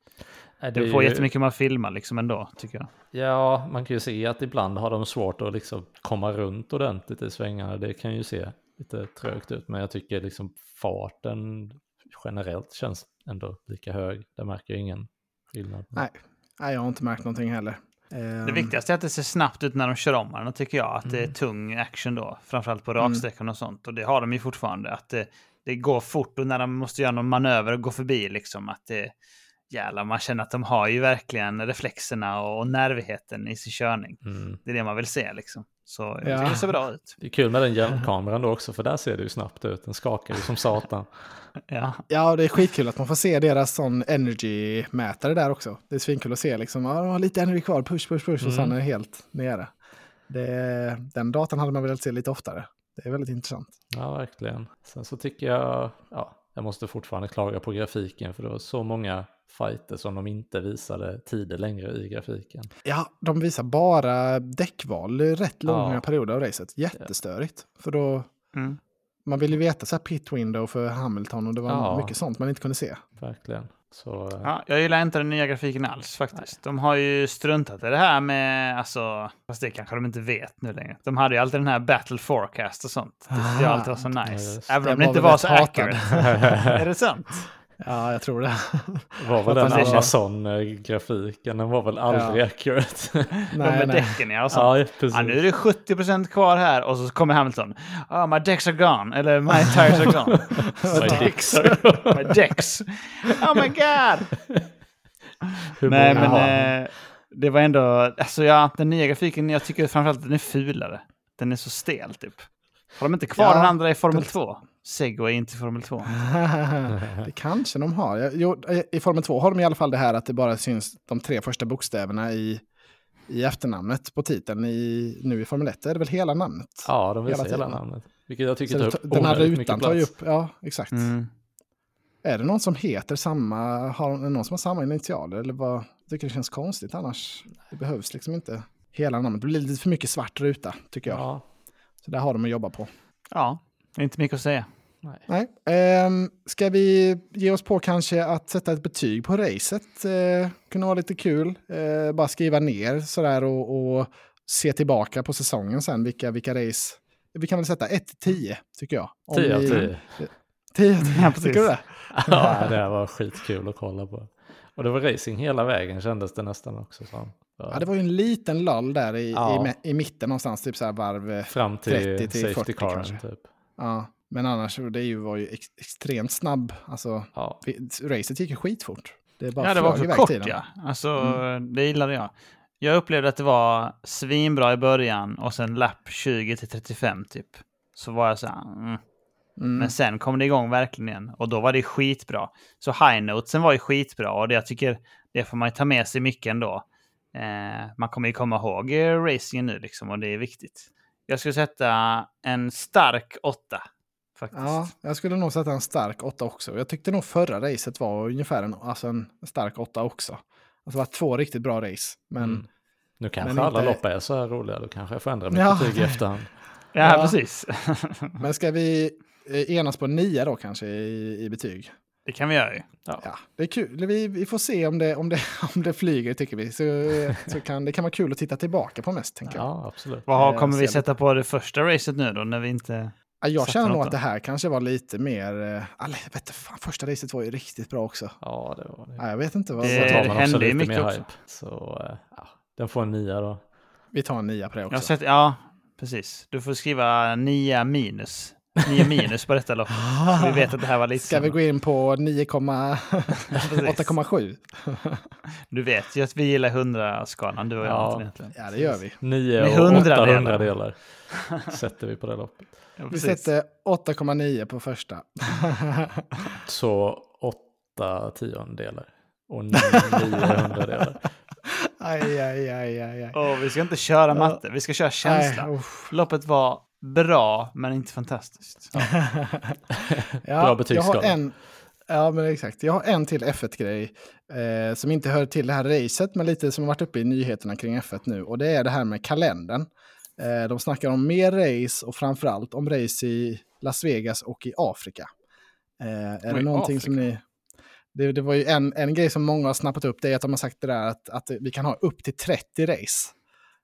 Är får ju- jättemycket man filmar liksom ändå, tycker jag. Ja, man kan ju se att ibland har de svårt att liksom komma runt ordentligt i svängarna. Det kan ju se lite trögt ut, men jag tycker liksom farten generellt känns ändå lika hög. Det märker jag ingen skillnad. Nej, nej, jag har inte märkt någonting heller. Det Ehm, viktigaste är att det ser snabbt ut när de kör om varandra, tycker jag. Att Mm. det är tung action då. Framförallt på Mm. raksträckan och sånt. Och det har de ju fortfarande. Att det, det går fort och när de måste göra någon manöver och gå förbi liksom. Att det, jävlar, man känner att de har ju verkligen reflexerna och, nervigheten i sin körning. Mm. Det är det man vill se liksom. Så jag tycker Ja. det ser bra ut. Det är kul med den hjälmkameran då också, för där ser det ju snabbt ut. Den skakar ju som satan. Ja, Ja, det är skitkul att man får se deras sån energy-mätare där också. Det är svinkul att se liksom, ja, de har lite energy kvar, push, push, push, och sen Mm. är det helt nere. Det, den datan hade man velat se lite oftare. Det är väldigt intressant. Ja, verkligen. Sen så tycker jag, ja, jag måste fortfarande klaga på grafiken, för det var så många fighter som de inte visade tider längre i grafiken. Ja, de visar bara däckval i rätt långa Ja. perioder av racet. Jättestörigt. För då, mm. man ville ju veta så här pit window för Hamilton och det var Ja. mycket sånt man inte kunde se. Verkligen. Så, ja jag gillar inte den nya grafiken alls faktiskt. De har ju struntat i det här med, alltså, fast det kanske de inte vet nu längre. De hade ju alltid den här battle forecast och sånt. Det tyckte jag alltid var så Ja, nice. just. Även om det inte var så hatad. accurate. är det sant? Ja, jag tror det. var väl den det känns- Amazon-grafiken, den var väl aldrig accurate. De nej, med nej. däcken ja och sånt. ja, precis. Ja, nu är det 70% kvar här och så kommer Hamilton. Oh, my decks are gone. Eller my tires are gone. My dicks my decks. Oh my god! Hur Nej, men eh, det var ändå... Alltså ja, den nya grafiken, jag tycker framförallt att den är fulare. Den är så stel typ. Har de inte kvar Ja, den andra i Formel det- 2? Segway inte i Formel 2. det kanske de har. Jo, I Formel 2 har de i alla fall det här att det bara syns de tre första bokstäverna i, i efternamnet på titeln. I, nu i Formel 1 är det väl hela namnet. Ja, de visar hela hela namnet. Vilket jag tycker Så tar det- upp den här rutan tar ju upp, ja exakt. Mm. Är det någon som heter samma, har det någon som har samma initialer eller vad? Jag tycker det känns konstigt annars. Det behövs liksom inte hela namnet. Det blir lite för mycket svart ruta tycker jag. Ja, Så där har de att jobba på. Ja, det inte mycket att säga. Nej. Nej. Ehm, ska vi ge oss på kanske att sätta ett betyg på racet? Eh, kunde vara lite kul. Eh, bara skriva ner sådär och, och se tillbaka på säsongen sen. Vilka, vilka race. Vi kan väl sätta 1 till 10 tycker jag. Om 10 av vi- 10. 10 av 10, Ja, precis. tycker du det? Ja, det var skitkul att kolla på. Och det var racing hela vägen kändes det nästan också som. Ja, det var ju en liten lull där i, Ja. i, i mitten någonstans, typ så här varv Fram till, 30 till safety 40 caren kanske. typ. Ja, men annars det ju, var ju ex, extremt snabb. Alltså, Ja. racet gick ju skitfort. Det bara Ja, det var också kort tiden. ja. Alltså, det gillade jag. Jag upplevde att det var svinbra i början och sen lapp 20 till 35 typ. Så var jag så här, mm. Mm. Men sen kom det igång verkligen igen och då var det skitbra. Så high notesen var ju skitbra och det jag tycker det får man ju ta med sig mycket ändå. Eh, man kommer ju komma ihåg racingen nu liksom och det är viktigt. Jag skulle sätta en stark åtta. Faktiskt. Ja, jag skulle nog sätta en stark åtta också. Jag tyckte nog förra racet var ungefär en, alltså en stark åtta också. Alltså det var två riktigt bra race. Men Mm. Nu kanske Men alla inte- lopp är så här roliga, då kanske jag får ändra mitt Ja. betyg i efterhand. Ja, Ja. precis. Men ska vi eh, enas på nia då kanske i, i betyg? det kan vi göra ju. Ja, det är kul. Vi, vi får se om det, om det, om det flyger tycker vi. Så, så kan, det kan vara kul att titta tillbaka på mest tänker jag. Ja, absolut. Vad Eh, kommer vi sätta på det första racet nu då när vi inte... Ja, jag känner nog att det här kanske var lite mer... eh, Eller, jag vet inte, fan, första racet var ju riktigt bra också. Ja, det var det. Ja, jag vet inte vad... Det- det hände ju mycket också. hype. Så eh, ja, den får en nia då. Vi tar en nia på det också. sett, ja, precis. Du får skriva 9 minus. 9 minus på detta lopp. Vi vet att det här var lite Ska vi gå in på 9,8,7? Du vet ju att vi gillar 100-skalan, du och jag. Ja. Anton, egentligen. Ja, det gör vi. Nio Med och hundradelar. 800 delar sätter vi på det loppet. Ja, Vi sätter 8,9 på första. Så åtta tiondelar och nio hundradelar. aj, aj, aj, aj, aj. Åh, vi ska inte köra matte, vi ska köra känsla. Uff. Loppet var bra, men inte fantastiskt. Ja, Bra betygsskala. Jag har en, ja, men exakt. Jag har en till F1-grej eh, som inte hör till det här racet, men lite som har varit uppe i nyheterna kring F1 nu. Och det är det här med kalendern. Eh, de snackar om mer race och framförallt om race i Las Vegas och i Afrika. Eh, är det någonting som Afrika. ni... Det, det var ju en, en grej som många har snappat upp, det är att de har sagt det där att, att vi kan ha upp till 30 race.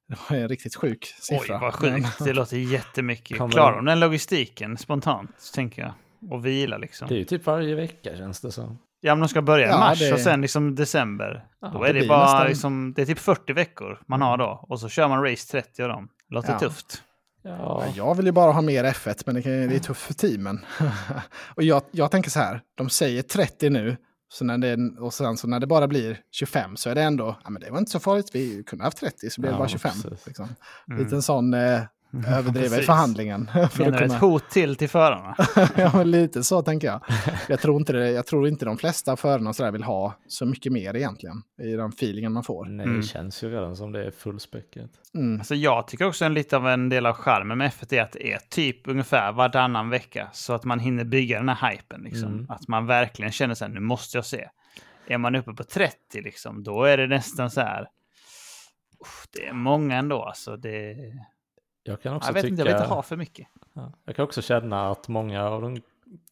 Det var en riktigt sjuk siffra. Oj, vad Men- sjukt. Det låter jättemycket. Kommer Klarar de- de den logistiken spontant, tänker jag? Och vila liksom. Det är ju typ varje vecka känns det som. Ja, men de ska börja i Ja, mars det- och sen liksom december. Ja, då det är det blir bara nästan- liksom, det är typ 40 veckor man har då. Och så kör man race 30 av dem. Det låter Ja. tufft. Ja, Ja, jag vill ju bara ha mer F1, men det, kan, det är tufft för teamen. och jag, jag tänker så här, de säger 30 nu, så när det, och sen så när det bara blir 25 så är det ändå, ja men det var inte så farligt, vi kunde haft 30 så blev det Ja, bara 25. precis. Liksom. Mm. Lite en sån eh, överdriva i förhandlingen. för Menar du kunna, ett hot till till förarna? ja, men lite så tänker jag. Jag tror inte, det, jag tror inte de flesta förarna så där vill ha så mycket mer egentligen, i den feelingen man får. nej, Mm. det känns ju redan som det är fullspäckat. Mm. Alltså jag tycker också en lite av en del av charmen med F1 är att det är typ ungefär varannan vecka. Så att man hinner bygga den här hypen. Liksom. Mm. Att man verkligen känner så här, nu måste jag se. Är man uppe på 30, liksom, då är det nästan så här... det är många ändå. Alltså det, Jag kan också jag vet tycka... inte, jag vill inte ha för mycket. Ja, jag kan också känna att många av de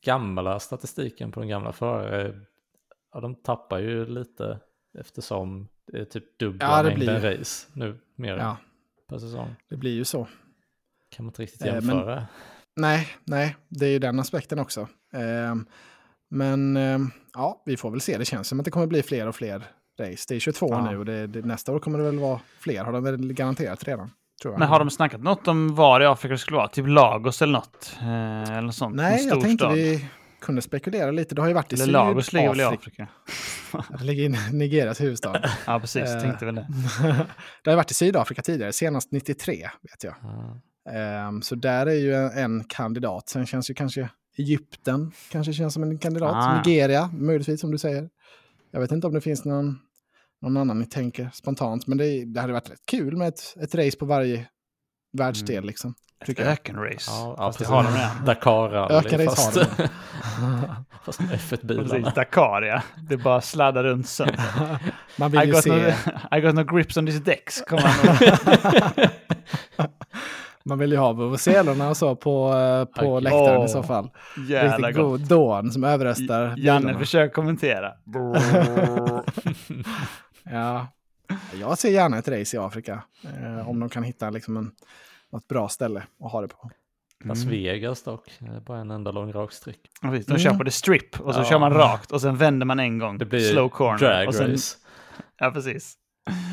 gamla statistiken på de gamla förare, ja, de tappar ju lite eftersom det är typ dubbla Ja, det mängden blir- race nu mer Ja, per säsong. det blir ju så. Kan man inte riktigt Eh, men- jämföra. Nej, nej, det är ju den aspekten också. Ehm, men ehm, ja, vi får väl se. Det känns som att det kommer bli fler och fler race. Det är 22 Ja. nu och det, det, nästa år kommer det väl vara fler. Har de väl garanterat redan? Men har de snackat något om var i Afrika det skulle vara? Typ Lagos eller något? Eh, eller sånt? Nej, jag tänkte stad? vi kunde spekulera lite. Det har ju varit i Eller Lagos ligger väl i Sydafrika. Afrika? Det ligger i Nigerias huvudstad. Ja, precis. Eh. Tänkte väl det. det har varit i Sydafrika tidigare, senast 93 vet jag. Ja. Ehm, så där är ju en, en kandidat. Sen känns ju kanske Egypten kanske känns som en kandidat. Ah. Nigeria, möjligtvis som du säger. Jag vet inte om det finns någon, någon annan ni tänker spontant. Men det, det hade varit rätt kul med ett, ett race på varje världsdel. Mm. Liksom, Ett ökenrace. Ja, ja, Fast det har de redan. Dakar rally, Ökenrace fast, fast med F1-bilarna. Precis, Dakar ja. Det bara sladdar runt så. Man vill I ju got, se, no, I got no grips on this decks. Kommer han och- man vill ju ha vuvuzelorna och så på, eh, på Okej. läktaren Åh, i så fall. Riktigt gott. god dån som överröstar Janne bilarna. försöker kommentera. Ja. Jag ser gärna ett race i Afrika. Eh, om de kan hitta liksom en, något bra ställe att ha det på. Las Mm. Vegas dock, det är bara en enda lång raksträck. Ja, precis. De Mm. kör på the strip och så Ja. kör man rakt och sen vänder man en gång. Det blir Slow corner. drag och sen, race. Ja, precis.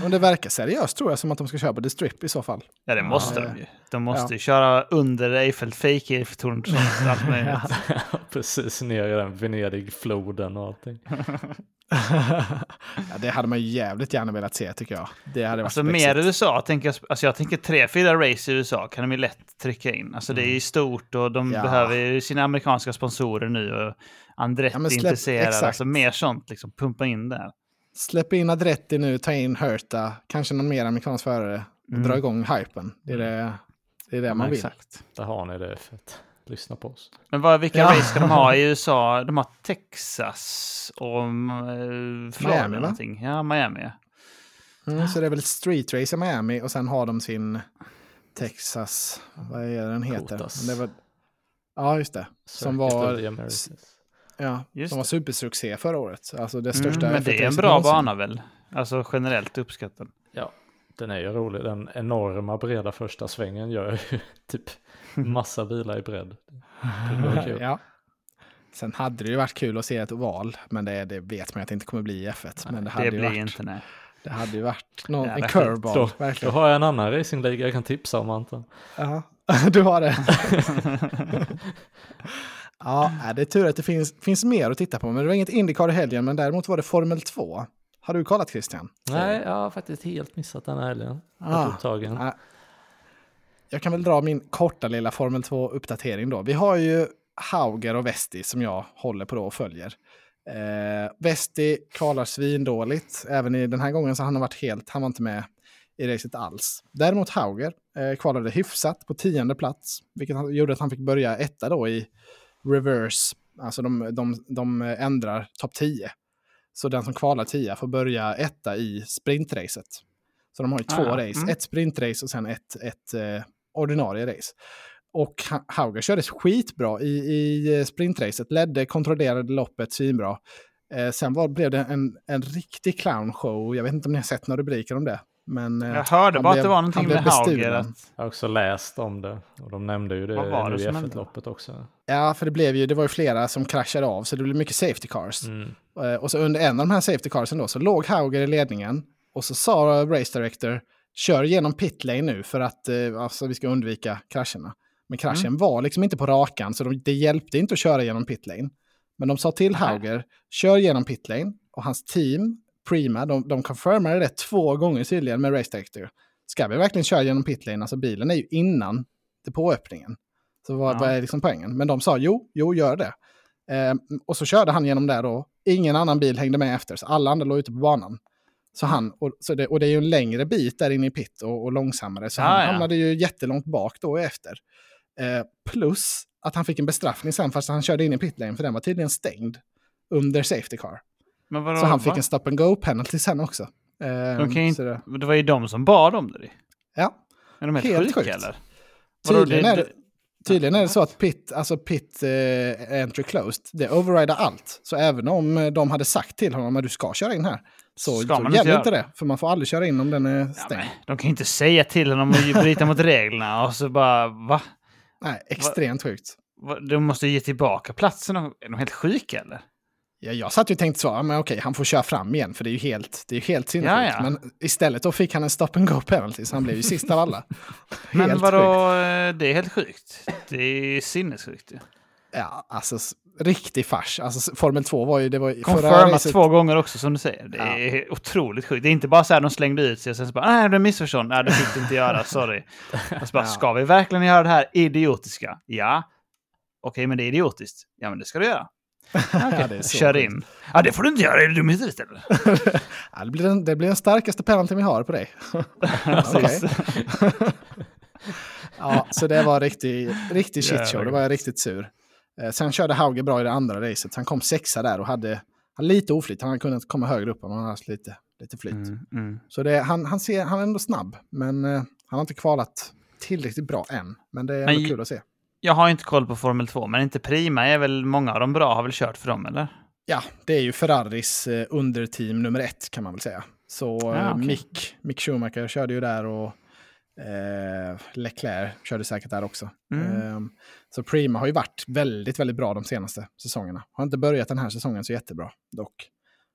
Om det verkar seriöst tror jag som att de ska köra på The Strip i så fall. Ja, det måste Ja. de ju. De måste Ja. ju köra under Eiffel, fake Eiffeltornet och allt möjligt. Precis ner i den Venedig-floden och allting. ja, det hade man ju jävligt gärna velat se tycker jag. Det hade varit Alltså mer USA, tänker jag, alltså jag tänker tre, fyra race i USA kan de ju lätt trycka in. Alltså det är ju stort och de Mm. Ja. behöver ju sina amerikanska sponsorer nu och Andretti Ja, släpp- intresserad. exakt. Alltså mer sånt, liksom pumpa in där. Släpp in Adretti nu, ta in Herta, kanske någon mer amerikansk förare Mm. dra igång hypen. Det är det, det, är det Ja, man vill. Exakt. Där har ni det fett. Lyssna på oss. Men vad, vilka Ja. race ska de ha i USA? De har Texas och uh, Florida Miami, någonting. Ja, Miami. ja. Mm, så det är väl ett street race i Miami och sen har de sin Texas, vad är den heter? Det var, ja, just det. Som var, ja, Just som var det. supersuccé förra året. Alltså det Mm, största men det är en F1-racet bra någonsin. bana väl? Alltså generellt uppskattad. Ja, den är ju rolig. Den enorma breda första svängen gör ju typ massa bilar i bredd. Ja. Sen hade det ju varit kul att se ett oval, men det, det vet man att det inte kommer bli i F1. Men det hade Det ju blir varit, inte nej. det hade ju varit någon, Ja, en det- curveball, Då, då verkligen. har jag en annan racingliga jag kan tipsa om Anton. Ja, du har det. ja, nej, det är tur att det finns, finns mer att titta på. Men det var inget Indycar i helgen, men däremot var det Formel 2. Har du kollat Christian? Nej, jag har faktiskt helt missat den här helgen. Ah. Ja. Jag kan väl dra min korta lilla Formel 2-uppdatering då. Vi har ju Hauger och Vesti som jag håller på och följer. Eh, Vesti kvalar svindåligt. Även i den här gången så har han varit helt, han var inte med i racet alls. Däremot Hauger eh, kvalade hyfsat på tionde plats, vilket han- gjorde att han fick börja etta då i reverse. Alltså de, de, de ändrar topp 10. Så den som kvalar 10 får börja etta i sprintracet. Så de har ju två Ah, race, mm. ett sprintrace och sen ett, ett eh, ordinarie race. Och Ha- Hauger körde skitbra i, i eh, sprintracet, ledde, kontrollerade loppet svinbra. Eh, sen var, blev det en, en riktig clownshow. Jag vet inte om ni har sett några rubriker om det. Men, eh, Jag hörde bara att det var någonting med Hauger. Att, Jag har också läst om det och de nämnde ju det, Vad var det nu i som hände? F1-loppet också. Ja, för det, blev ju, det var ju flera som kraschade av, så det blev mycket safety cars. Mm. Eh, Och så under en av de här safety carsen då så låg Hauger i ledningen. Och så sa Race Director, kör genom pit lane nu för att eh, alltså, vi ska undvika krascherna. Men kraschen Mm. var liksom inte på rakan, så de, det hjälpte inte att köra genom pit lane. Men de sa till. Hauger, kör genom pit lane. Och hans team, Prima, de, de confirmade det två gånger tydligen med Race Director. Ska vi verkligen köra genom pit lane? Alltså bilen är ju innan depåöppningen. Så vad, Ja. vad är liksom poängen? Men de sa jo, jo, gör det. Eh, och så körde han genom där då. Ingen annan bil hängde med efter, så alla andra låg ute på banan. Så han, och, så det, och det är ju en längre bit där inne i pit och, och långsammare, så Ja, han ja. hamnade ju jättelångt bak då efter. Eh, plus att han fick en bestraffning sen fast han körde in i pitlane, för den var tydligen stängd under safety car. Vadå, Så han fick va? en stop and go penalty sen också. Eh, De kan ju så det, Det var ju de som bad om det. ja, Är de helt, Helt sjuka sjukt. eller? Vadå, tydligen är det, det- Tydligen är det så att pit, alltså pit eh, entry closed, det overrider allt. Så även om eh, de hade sagt till honom att du ska köra in här, så, Ska så man inte gäller göra inte det. För man får aldrig köra in om den är Ja, stängd. men, de kan ju inte säga till honom att bryta mot reglerna och så bara va? Nej, extremt sjukt. Va? De måste ge tillbaka platsen. Är de helt sjuka eller? Ja, jag satt ju och tänkte så, ja, men okej, han får köra fram igen, för det är ju helt, det är helt sinnessjukt. Ja, ja. Men istället då fick han en stop and go penalty, så han blev ju sist av alla. Men vadå, sjukt. eh, det är helt sjukt. Det är sinnessjukt. ju. Ja, alltså riktig fars. Alltså Formel 2 var ju, det var Confirmat två gånger också som du säger. Det Ja. är otroligt sjukt. Det är inte bara så här de slängde ut sig och sen så bara nej det är missförstånd. Nej det fick du inte göra, sorry. Och så bara, Ja. ska vi verkligen göra det här idiotiska? Ja. Okej men det är idiotiskt. Ja men det ska du göra. Så Kör in. Ja det får du inte göra, är du dum i huvudet eller? Ja, det, blir den, det blir den starkaste penalty vi har på dig. Ja, så det var riktig, riktig shitshow. Jävlar. Då var jag riktigt sur. Eh, sen körde Hauger bra i det andra racet. Han kom sexa där och hade, hade lite oflyt. Han hade kunnat komma högre upp om han hade haft lite, lite flyt. Mm, mm. Så det, han, han, ser, han är ändå snabb, men eh, han har inte kvalat tillräckligt bra än. Men det är ändå Men- kul att se. Jag har inte koll på Formel 2, men inte Prima är väl många av de bra har väl kört för dem eller? Ja, det är ju Ferraris eh, underteam nummer ett kan man väl säga. Så Ah, eh, okej. Mick, Mick Schumacher körde ju där och eh, Leclerc körde säkert där också. Mm. Eh, så Prima har ju varit väldigt, väldigt bra de senaste säsongerna. Har inte börjat den här säsongen så jättebra dock.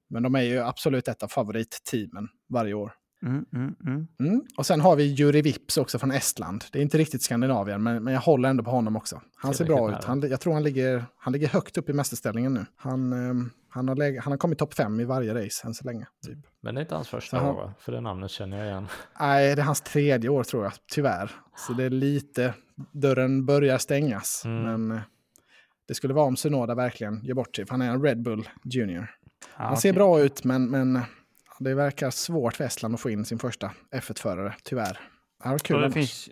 Men de är ju absolut ett av favoritteamen varje år. Mm, mm, mm. Mm. Och sen har vi Juri Vips också från Estland. Det är inte riktigt Skandinavien, men, men jag håller ändå på honom också. Han ser bra ut. Han, jag tror han ligger, han ligger högt upp i mästerställningen nu. Han, ehm, han, har, läge, han har kommit topp fem i varje race än så länge. Typ. Men det är inte hans första Jaha. år va? För det namnet känner jag igen. Nej, det är hans tredje år tror jag, tyvärr. Så det är lite, dörren börjar stängas. Mm. Men eh, det skulle vara om Sunoda verkligen ger bort sig, för han är en Red Bull Junior. Ja, Han ser okej. bra ut, men, men det verkar svårt för Estland att få in sin första F1-förare, tyvärr. Det var kul det finns,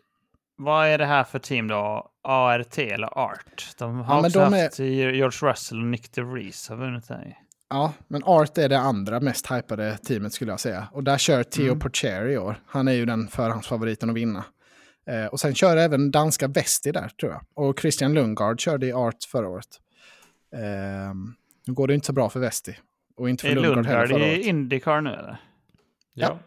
vad är det här för team då? ART eller ART? De har Ja, också de är- haft George Russell och Nick DeVries har vunnit här. Ja, men Art är det andra mest hypade teamet skulle jag säga. Och där kör Theo Mm. Porcher i år. Han är ju den förhandsfavoriten att vinna. Eh, och sen kör även danska Vesti där, tror jag. Och Christian Lundgaard körde i Art förra året. Eh, nu går det inte så bra för Vesti. Och inte för Är Lundgaard heller förra i året. Indycar nu eller? Ja,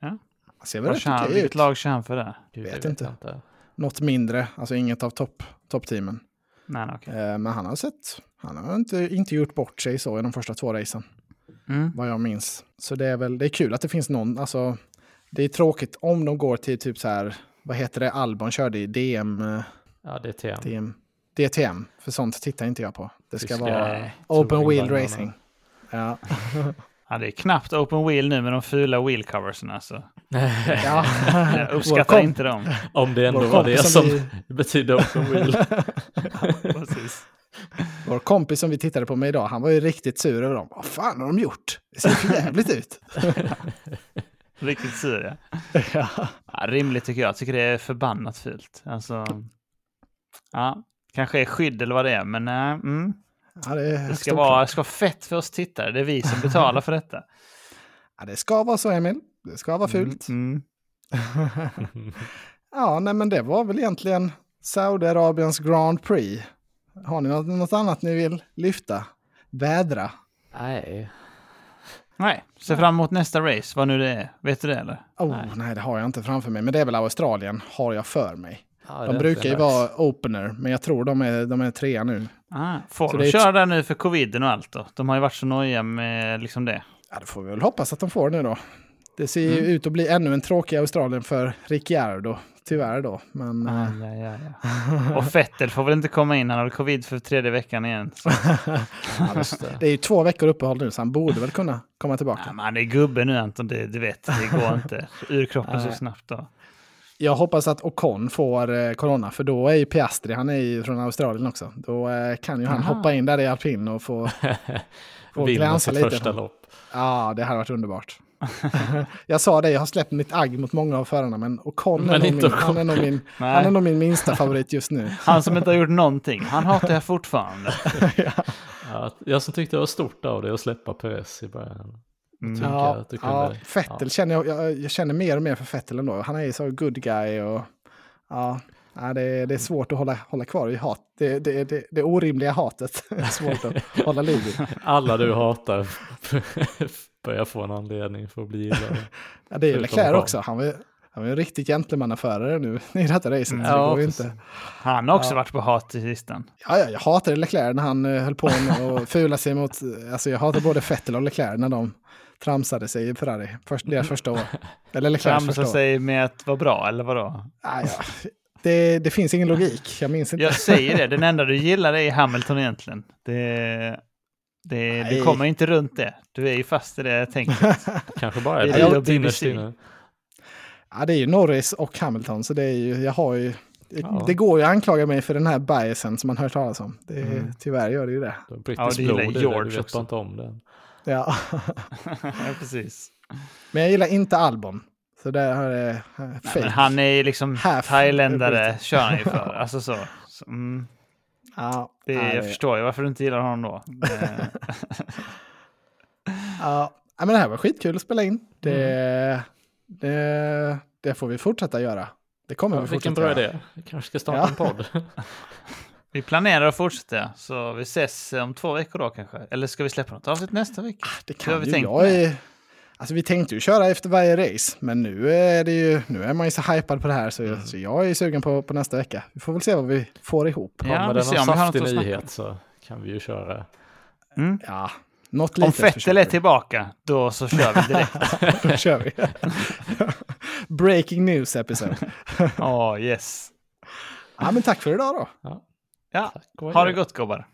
Han ser väl rätt okej vilket ut. lag kör han för det? Gud, Vet det inte. inte. Något mindre, alltså inget av topp- toppteamen. Nej, okej. Eh, men han har sett, han har inte, inte gjort bort sig så i de första två racen. Mm. vad jag minns. Så det är väl det är kul att det finns någon, alltså det är tråkigt om de går till typ så här, vad heter det, Albon körde i DM, eh, Ja, det är TM. DM DTM, för sånt tittar inte jag på. Det ska Tyska vara open wheel racing. Ja. Ja, det är knappt open wheel nu med de fula wheelcoversen alltså. ja. Jag uppskattar inte dem. Om det ändå Vår var det som vi- betyder open wheel. Precis. Vår kompis som vi tittade på med idag, han var ju riktigt sur över dem. Vad fan har de gjort? Det ser för jävligt ut. Riktigt sur ja. ja. ja. Rimligt tycker jag. Jag tycker det är förbannat fult. Alltså, ja, kanske är skydd eller vad det är, men nej. Mm. Ja, det, Det ska vara, ska vara fett för oss tittare. Det är vi som betalar för detta. ja, det ska vara så, Emil. Det ska vara fult. Mm. Ja, nej men det var väl egentligen Saudiarabiens Grand Prix. Har ni något, något annat ni vill lyfta? Vädra? Nej. Nej, se fram emot nästa race, vad nu det är. Vet du det eller? Oh, nej. Nej. det har jag inte framför mig. Men det är väl Australien, har jag för mig. Ja, det De brukar ju vara opener, men jag tror de är, de är trea nu. Ah, får Så de köra där nu för coviden och allt då? De har ju varit så nojiga med liksom det. Ja, det får vi väl hoppas att de får nu då. Det ser ju Mm. ut att bli ännu en tråkig Australien för Ricciardo, tyvärr då. Men eh, Aj, aj, aj, aj. Och Fettel får väl inte komma in, han har covid för tredje veckan igen. Ja, det. är ju två veckor uppehåll nu, så han borde väl kunna komma tillbaka. Ja, men han är gubbe nu Anton, det, du vet, det går inte ur kroppen så snabbt då. Jag hoppas att Ocon får eh, corona, för då är ju Piastri, han är ju från Australien också. Då eh, kan ju han Aha. hoppa in där i alpin och få, få glänsa lite. första lopp. Ja, det hade varit underbart. jag sa det, jag har släppt mitt agg mot många av förarna, men Ocon är, nog min, han, är nog min, Nej. han är nog min minsta favorit just nu. Han som inte har gjort någonting, han hatar jag fortfarande. Ja, jag som tyckte det var stort av det att släppa Perez i början. Mm. Ja, att du ja, kunde- Fettel ja. känner jag, jag, jag känner mer och mer för Fettel ändå. Han är ju så good guy och ja, det, är- det är svårt att hålla, hålla kvar i hat. Det, det, det, det orimliga hatet är svårt att hålla liv i. Alla du hatar börjar få en anledning för att bli gillade. Ja, det är Leclerc också. Han var, han var en riktig gentlemannaförare nu i detta racet. det Ja, precis. inte. Han har också Ja. varit på hat i listan. Ja, ja, jag hatade Leclerc när han eh, höll på med att fula sig mot... Alltså jag hatar både Fettel och Leclerc när de tramsade sig i Ferrari. Först, deras första år. Eller Leclercs första år. sig med att vara bra, eller vadå? Ja, ja. Det, det finns ingen logik. Jag minns inte. Jag säger det, den enda du gillar är Hamilton egentligen. Det, det, du kommer inte runt det. Du är ju fast i det tänket. Kanske bara Det är är det det innerst inne. Ja, det är ju Norris och Hamilton, så det är ju, jag har ju... Ja. Det går ju att anklaga mig för den här biasen som man hör talas om. Det, Mm. Tyvärr gör det ju det. Har Ja, gillar blod det, George du vet också. inte om det. Ja. ja, precis. Men jag gillar inte Albon. Så det här är eh, Nej, fake. men han är ju liksom Half- thailändare, kör han ju för. Alltså så. så mm, Ja, det, ja, jag förstår ju varför du inte gillar honom då. Det, Ja, men det här var skitkul att spela in. Det, Mm. det, det får vi fortsätta göra. Det kommer Ja, vi vilken fortsätta bra göra. idé. Vi kanske ska starta Ja. en podd. Vi planerar att fortsätta, så vi ses om två veckor då kanske. Eller ska vi släppa något avsnitt nästa vecka? Det Hur har kan vi ju tänkt jag. Är, alltså vi tänkte ju köra efter varje race, men nu är, det ju, nu är man ju så hypad på det här så, Mm. så jag är sugen på, på nästa vecka. Vi får väl se vad vi får ihop. Ja, Kommer vi det ser någon om vi har något saftig om. nyhet så kan vi ju köra. Mm. Ja, Något Om litet Fettel är tillbaka, då så kör vi direkt. Då kör vi. Breaking news episode. Åh, yes. Ja, men tack för idag då. Ja, Ja, ha det gott gubbar.